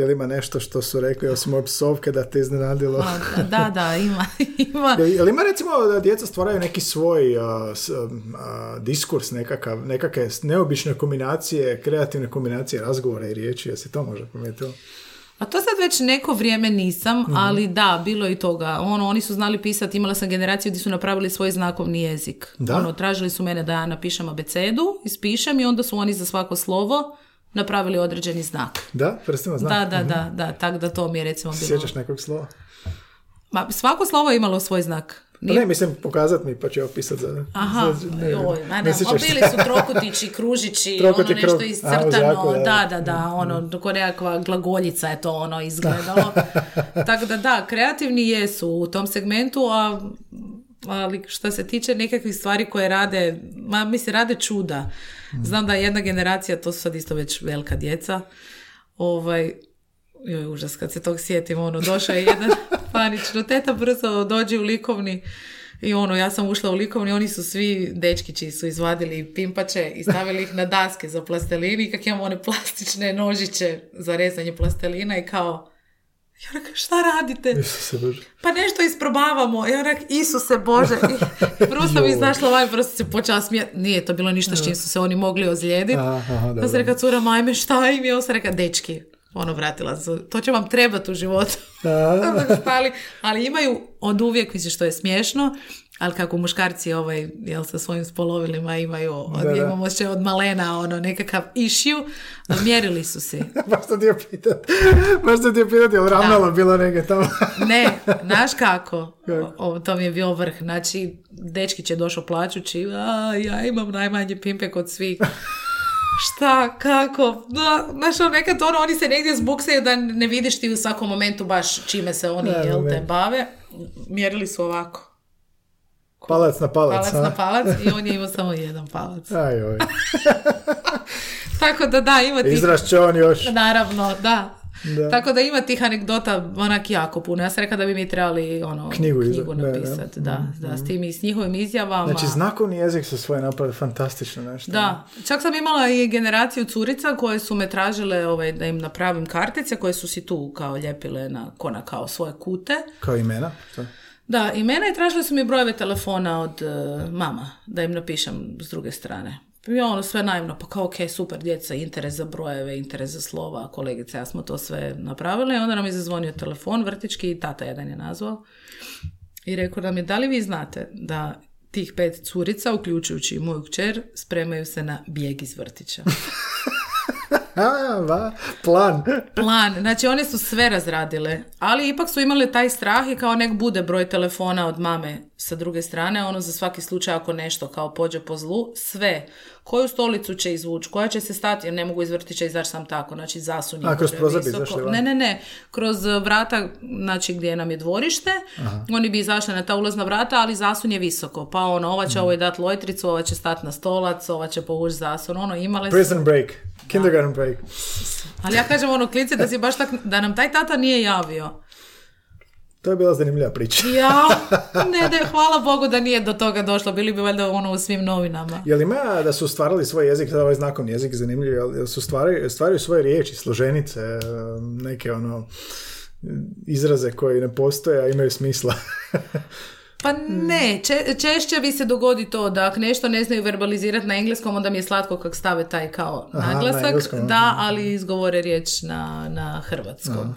Je li ima nešto što su rekli osim ove psovke da te iznenadilo? Da, da, ima, ima. Je, li ima recimo da djeca stvaraju neki svoj a, s- a, diskurs, nekakav, nekakve neobične kombinacije, kreativne kombinacije razgovora i riječi, jesi to možda primijetila? A to sad već neko vrijeme nisam, ali da, bilo je i toga. Ono, oni su znali pisati, imala sam generaciju gdje su napravili svoj znakovni jezik. Da? Ono, tražili su mene da ja napišem abecedu, ispišem i onda su oni za svako slovo napravili određeni znak. Da, prstima znam. Da, da, da, da, tako da to mi je recimo bilo. Sjećaš nekog slova? Ma, svako slovo je imalo svoj znak. Pa Nije- ne, mislim pokazat mi pa ću ja opisati za... Aha, za- ne, joj, ne ne, bili su trokutići, kružići, Trokut i ono nešto krug. A, u iscrtano, da. da, da, da, ono, ko nekakva glagoljica je to ono izgledalo. Tako da da, kreativni jesu u tom segmentu, a ali što se tiče nekakvih stvari koje rade, ma mislim, rade čuda. Znam da jedna generacija, to su sad isto već velika djeca, ovaj, joj, užas, kad se tog sjetim, ono, došao je jedan panično, teta brzo dođi u likovni i ono, ja sam ušla u likovni, oni su svi dečkići su izvadili pimpače i stavili ih na daske za plastelini i kak imamo one plastične nožiće za rezanje plastelina i kao, ja rekao, šta radite? Isuse Bože. Pa nešto isprobavamo. Ja rekao, Isuse Bože. I prvo sam Joj. izašla van, prvo sam se počela smijeti. Nije to bilo ništa s čim su se oni mogli ozlijediti. Dobro. sam rekla, cura, majme, šta im je? On sam rekla, dečki. Ono, vratila se. To će vam trebati u životu. Stali. Ali imaju od uvijek, mislim što je smiješno, ali kako muškarci ovaj, jel, sa svojim spolovilima imaju, od, Da, da. imamo osjećaj od malena, ono, nekakav issue, mjerili su si. baš ti je pitat. Baš to ti je pitat, je li ravnalo bilo negdje tamo? Ne, znaš kako? Kako? O, to mi je bio vrh. Znači, dečkić je došao plaćući, a ja imam najmanje pimpe kod svih. Šta, kako? Da, znaš, ono, nekad ono, oni se negdje zbuksaju da ne vidiš ti u svakom momentu baš čime se oni, Ne, jel, te bave. Mjerili su ovako. Palac na palac, Palac a? na palac i on je imao samo jedan palac. Aj, oj. Tako da da, ima tih... Izraz će on još. Naravno, da. Da. Tako da ima tih anegdota onak jako puno. Ja sam rekla da bi mi trebali ono, Knjigu knjigu da, da. napisati. Da, da, s tim i s njihovim izjavama. Znači, znakovni jezik su svoje napravili fantastično nešto. Da, čak sam imala i generaciju curica koje su me tražile ovaj, da im napravim kartice koje su si tu kao ljepile na kona kao svoje kute. Kao imena. Šta? Da, i mene i tražili su mi brojeve telefona od e, mama da im napišem s druge strane. I ono sve naivno, pa kao ok, super, djeca, interes za brojeve, interes za slova, kolegice, ja smo to sve napravili. I onda nam je zazvonio telefon vrtički i tata jedan je nazvao. I rekao nam je, da li vi znate da tih pet curica, uključujući i moju kćer, spremaju se na bijeg iz vrtića. A, va, plan. Plan, znači one su sve razradile, ali ipak su imale taj strah i kao nek bude broj telefona od mame sa druge strane, ono za svaki slučaj ako nešto kao pođe po zlu, sve. Koju stolicu će izvući, koja će se stati, jer ne mogu iz vrtića izaći sam tako, znači zasunje. A, kroz prozor bi? Ne, ne, ne, kroz uh, vrata, znači gdje nam je dvorište, oni bi izašli na ta ulazna vrata, ali zasun je visoko, pa ono, ova će Mhm. ovoj dati lojtricu, ova će stati na stolac, ova će povući zasun, ono, imale su... Prison break. Kindergarten break. Ali ja kažem ono klice da si baš tak, da nam taj tata nije javio. To je bila zanimljiva priča. Ja, ne, ne, hvala Bogu da nije do toga došlo, bili bi valjda ono u svim novinama. Jel ima da su stvarali svoj jezik, sada ovaj znakovni jezik zanimljiv, jel su stvaraju, stvaraju svoje riječi, složenice, neke ono izraze koji ne postoje, a imaju smisla. Pa ne, če, češće bi se dogodi to da ako nešto ne znaju verbalizirati na engleskom, onda mi je slatko kak stave taj kao naglasak, da, ali izgovore riječ na, na hrvatskom.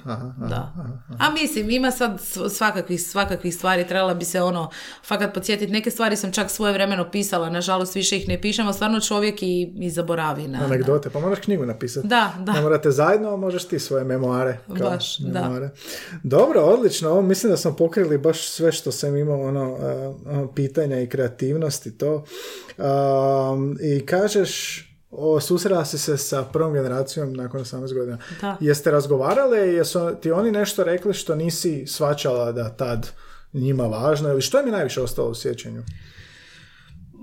da. A mislim, ima sad svakakvih, svakakvih stvari, trebala bi se ono, fakat podsjetiti, neke stvari sam čak svoje vremeno pisala, nažalost više ih ne pišem, a stvarno čovjek i, i zaboravi na... Anegdote, pa moraš knjigu napisati. Da, da. Ne morate zajedno, možeš ti svoje memoare. Kao Baš, memoare. da. Dobro, odlično, mislim da smo pokrili baš sve što sam imao ono, pitanja i kreativnosti to. I kažeš, o, susrela si se sa prvom generacijom nakon 18 godina. Da. Jeste razgovarale, jesu ti oni nešto rekli što nisi svačala da tad njima važno ili što je mi najviše ostalo u sjećanju?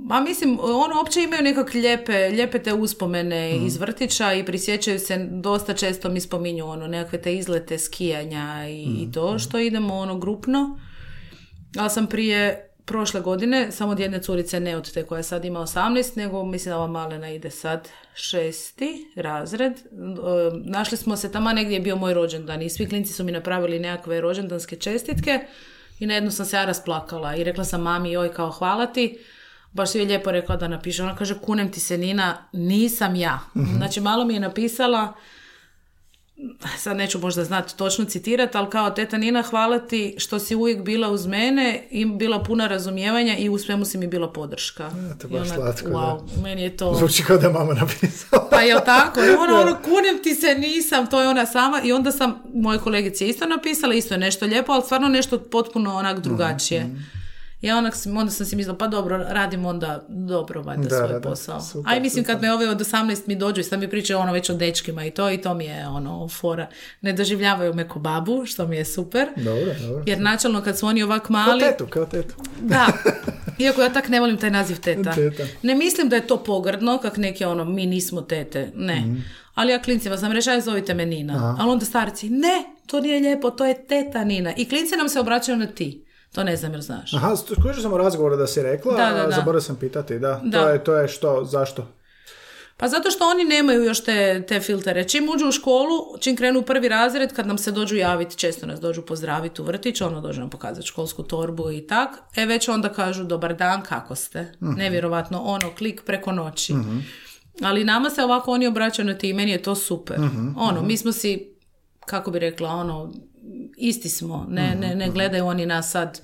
Ma mislim, ono uopće imaju nekak lijepe, lijepe te uspomene mm. iz vrtića i prisjećaju se, dosta često mi spominju ono, nekakve te izlete skijanja i, i mm. to, što idemo ono grupno ali sam prije prošle godine, samo od jedne curice, ne od te koja sad ima 18, nego mislim da ova malena ide sad šesti razred. E, našli smo se, tamo negdje je bio moj rođendan i svi klinci su mi napravili nekakve rođendanske čestitke i na jednu sam se ja rasplakala i rekla sam mami, joj kao hvala ti, baš je lijepo rekla da napiše. Ona kaže, kunem ti se Nina, nisam ja. Mhm. Znači malo mi je napisala, sad neću možda znati točno citirati, ali kao teta Nina hvala ti što si uvijek bila uz mene i bila puna razumijevanja i u svemu si mi bila podrška. Ja, to baš slatko, wow, meni je to... Zvuči kao da je mama napisala. pa je tako? I ono, ono, kunem ti se, nisam, to je ona sama. I onda sam, moje kolegice isto napisala, isto je nešto lijepo, ali stvarno nešto potpuno onak drugačije. mm ja onak, onda sam si mislila, pa dobro, radim onda dobro valjda da, svoj da, posao. Super, Aj mislim kad me ove od 18 mi dođu i sad mi pričaju ono već o dečkima i to i to mi je ono fora. Ne doživljavaju me ko babu, što mi je super. Dobro, dobro. Jer načalno kad su oni ovak mali... Kao tetu, kao tetu. Da. Iako ja tak ne volim taj naziv teta. teta. Ne mislim da je to pogrdno, kak neke ono, mi nismo tete. Ne. Mm. Ali ja klincima sam rešaj, zovite me Nina. Ali onda starci, ne, to nije lijepo, to je teta Nina. I klinci nam se obraćaju na ti. To ne znam jer znaš. Aha, skušao sam u razgovoru da si rekla, da, da, da. zaboravio sam pitati, da. da. To, je, to je što, zašto? Pa zato što oni nemaju još te, te filtere. Čim uđu u školu, čim krenu u prvi razred, kad nam se dođu javiti, često nas dođu pozdraviti u vrtić, ono dođe nam pokazati školsku torbu i tak, e već onda kažu dobar dan, kako ste? uh Nevjerovatno, ono, klik preko noći. Mhm. Ali nama se ovako oni obraćaju na ti i meni je to super. Mhm, ono, mi smo si, kako bi rekla, ono, isti smo, ne, ne, ne mhm. gledaju oni nas sad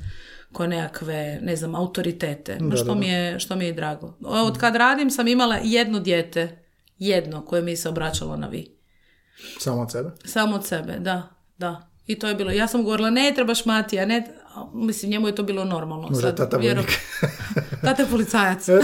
ko nekakve, ne znam, autoritete, da, što, Mi je, što mi je drago. Od kad radim sam imala jedno dijete, jedno koje mi se obraćalo na vi. Samo od sebe? Samo od sebe, da, da. I to je bilo, ja sam govorila, ne trebaš Matija, ne, mislim, njemu je to bilo normalno. Možda sad, tata vjeru... tata je policajac.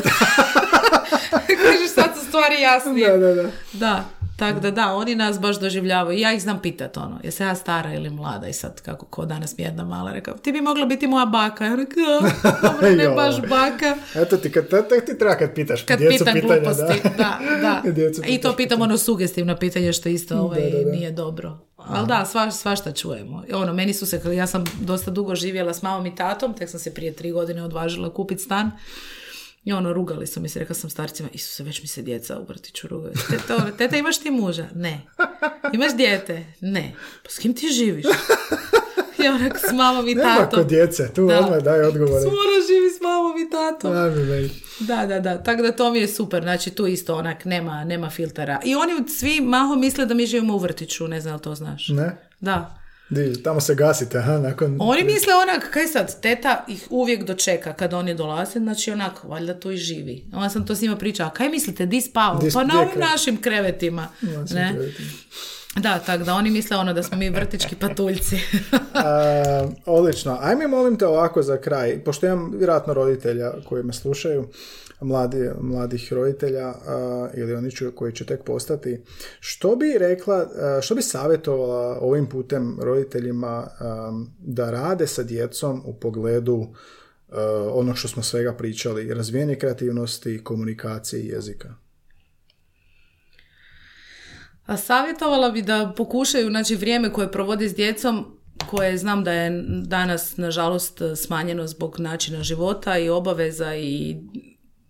Kažeš, sad su stvari jasnije. Da, da, da. Da, tako da da, oni nas baš doživljavaju. Ja ih znam pitat ono, jesam ja stara ili mlada i sad kako ko danas mi jedna mala rekao, ti bi mogla biti moja baka. Ja rekao, dobro, ne baš baka. Eto ti, kad, ti treba kad pitaš kad djecu pitam pitanja. Gluposti, da, da. I to pitam ono sugestivno pitanje što isto ovaj, nije dobro. Ali da, sva, svašta čujemo. Ono, meni su se, ja sam dosta dugo živjela s mamom i tatom, tek sam se prije tri godine odvažila kupiti stan. I ono, rugali su mi se, rekla sam starcima, Isuse, već mi se djeca u vrtiću rugaju. Teta, teta, imaš ti muža? Ne. Imaš dijete? Ne. Pa s kim ti živiš? I onak s mamom i tatom. Nema kod djece, tu da. odmah daj odgovore. Mora živi s mamom i tatom. Da, da, da. Tako da to mi je super. Znači tu isto onak nema, nema filtera. I oni svi maho misle da mi živimo u vrtiću, ne znam li to znaš. Ne? Da. Di, tamo se gasite, ha, nakon... Oni misle onak, kaj sad, teta ih uvijek dočeka kad oni dolaze, znači onak, valjda tu i živi. Onda sam to s njima pričala, kaj mislite, di spavamo? Pa na ovim našim krevetima. Ne? Da, tako da oni misle ono da smo mi vrtički patuljci. A, odlično. Ajme molim te ovako za kraj, pošto imam vjerojatno roditelja koji me slušaju, mladi, mladih roditelja ili oni koji će tek postati. Što bi rekla, što bi savjetovala ovim putem roditeljima da rade sa djecom u pogledu onog što smo svega pričali, razvijenje kreativnosti, komunikacije i jezika? A savjetovala bi da pokušaju, znači vrijeme koje provode s djecom, koje znam da je danas nažalost smanjeno zbog načina života i obaveza i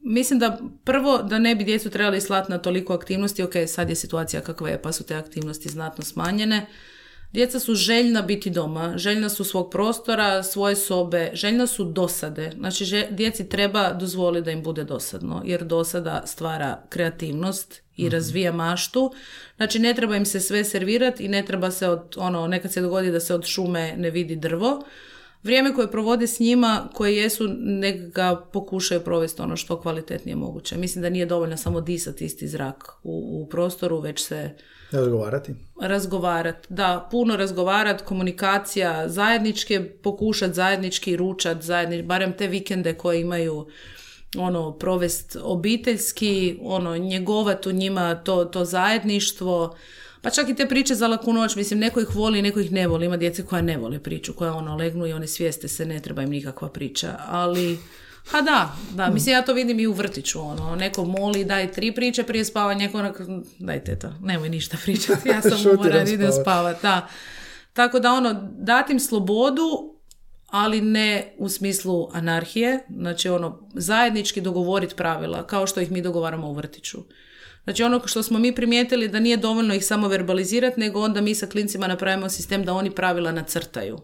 Mislim da prvo da ne bi djecu trebali slati na toliko aktivnosti, ok, sad je situacija kakva je pa su te aktivnosti znatno smanjene. Djeca su željna biti doma, željna su svog prostora, svoje sobe, željna su dosade. Znači, djeci treba dozvoliti da im bude dosadno, jer dosada stvara kreativnost i mhm. razvija maštu. Znači, ne treba im se sve servirati i ne treba se od, ono, nekad se dogodi da se od šume ne vidi drvo vrijeme koje provode s njima, koje jesu, nek ga pokušaju provesti ono što kvalitetnije moguće. Mislim da nije dovoljno samo disati isti zrak u, u prostoru, već se... Razgovarati. Razgovarati, da, puno razgovarati, komunikacija, zajedničke, pokušati zajednički ručat, zajednički, barem te vikende koje imaju ono, provest obiteljski, ono, njegovat u njima to, to zajedništvo, pa čak i te priče za laku noć, mislim, neko ih voli, neko ih ne voli. Ima djece koja ne vole priču, koja ono legnu i oni svijeste se, ne treba im nikakva priča. Ali, ha da, da, mislim, ja to vidim i u vrtiću, ono, neko moli, daj tri priče prije spavanja, neko onako, daj teta, nemoj ništa pričati, ja sam umoran, idem spavat, da. Tako da, ono, datim slobodu, ali ne u smislu anarhije, znači ono, zajednički dogovoriti pravila, kao što ih mi dogovaramo u vrtiću. Znači ono što smo mi primijetili da nije dovoljno ih samo verbalizirati, nego onda mi sa klincima napravimo sistem da oni pravila nacrtaju.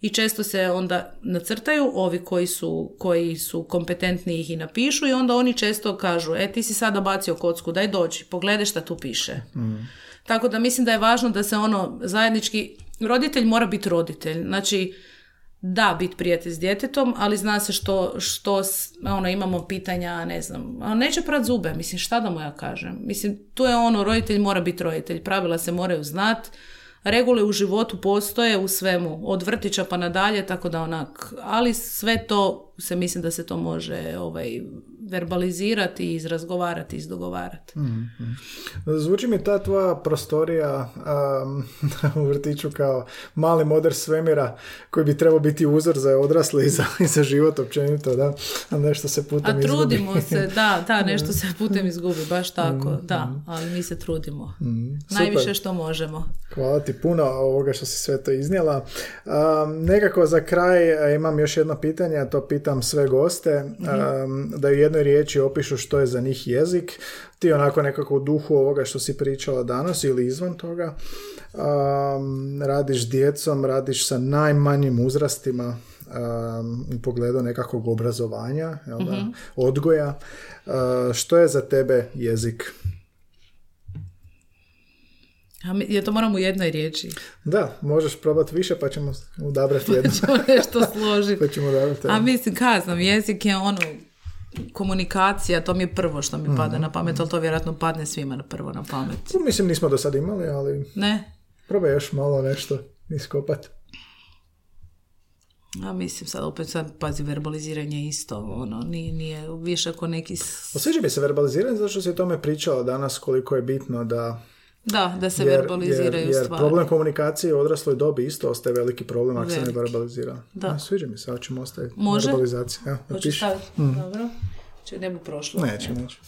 I često se onda nacrtaju ovi koji su, koji su kompetentni ih i napišu i onda oni često kažu, e ti si sada bacio kocku, daj dođi, pogledaj šta tu piše. Mm. Tako da mislim da je važno da se ono zajednički, roditelj mora biti roditelj. Znači, da biti prijatelj s djetetom, ali zna se što, što ono, imamo pitanja, ne znam, a neće prat zube, mislim, šta da mu ja kažem? Mislim, tu je ono, roditelj mora biti roditelj, pravila se moraju znat, regule u životu postoje u svemu, od vrtića pa nadalje, tako da onak, ali sve to se mislim da se to može ovaj, verbalizirati, izrazgovarati, izdogovarati. Mm-hmm. Zvuči mi ta tvoja prostorija um, u vrtiću kao mali moder svemira koji bi trebao biti uzor za odrasle i za, i za život općenito, da? A nešto se putem A trudimo se, da, da, nešto se putem izgubi, baš tako, mm-hmm. da, ali mi se trudimo. Mm, Najviše što možemo. Hvala ti puno ovoga što si sve to iznijela. Um, nekako za kraj imam još jedno pitanje, to pitam sve goste, um, da u jednoj riječi opišu što je za njih jezik. Ti onako nekako u duhu ovoga što si pričala danas ili izvan toga. Um, radiš djecom, radiš sa najmanjim uzrastima um, u pogledu nekakvog obrazovanja, jel mhm. odgoja. Uh, što je za tebe jezik? A je to moram u jednoj riječi. Da, možeš probati više pa ćemo odabrati jedno. Pa ćemo nešto složiti. pa ćemo odabrati A mislim, kazam, jezik je ono, komunikacija, to mi je prvo što mi pada mhm. na pamet, ali to vjerojatno padne svima na prvo na pamet. Mislim, nismo do sad imali, ali... Ne? Probaj još malo nešto iskopati. A mislim sad opet sad pazi verbaliziranje isto, ono, nije, nije više ako neki... Osviđa mi se verbaliziranje zato što se o tome pričalo danas koliko je bitno da da, da se jer, verbaliziraju jer, jer stvari. problem komunikacije u odrasloj dobi isto ostaje veliki problem ako se ne verbalizira. Da. A, sviđa mi se, ali ćemo ostaviti Može? verbalizacija. Ja, Hoćeš staviti? Mm. Dobro. Če ne bi prošlo. Neće, neće.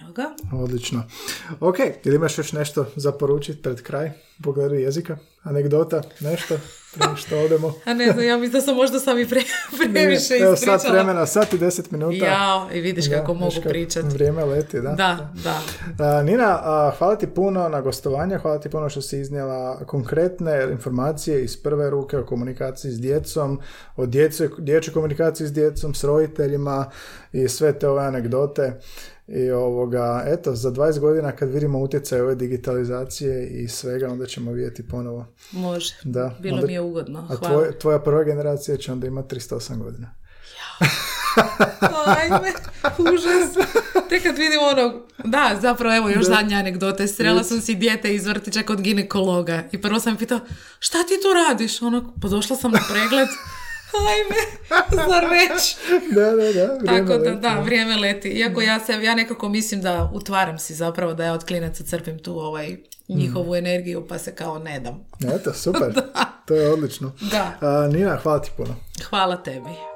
Evo ga. Odlično. Ok, ili imaš još nešto za poručiti pred kraj pogledu jezika? Anegdota, nešto? Prije što odemo. A ne znam, ja mislim da sam možda sami pre, previše Evo ispričala. sat vremena, sat i deset minuta. Jao, i vidiš kako mogu pričati. Vrijeme leti, da. Da, da. Nina, hvala ti puno na gostovanje, hvala ti puno što si iznijela konkretne informacije iz prve ruke o komunikaciji s djecom, o dječjoj komunikaciji s djecom, s roditeljima i sve te ove anegdote. I ovoga, eto, za 20 godina kad vidimo utjecaj ove digitalizacije i svega, onda ćemo vidjeti ponovo. Može. Da. Bilo mi je ugodno. A tvoj, tvoja prva generacija će onda imati 308 godina. Ja. Ajme, užas. Te kad vidim ono, da, zapravo evo još da. zadnja anegdota. Srela sam si dijete iz vrtića kod ginekologa i prvo sam pitao, šta ti tu radiš? Ono, pa došla sam na pregled. Ajme, zar već? da, da, da. Tako da, da, vrijeme leti. Iako ja se, ja nekako mislim da utvaram si zapravo da ja od klinaca crpim tu ovaj njihovu mm. energiju pa se kao ne dam. Eto, super. To je odlično. Da. Nina, hvala ti puno. Hvala tebi.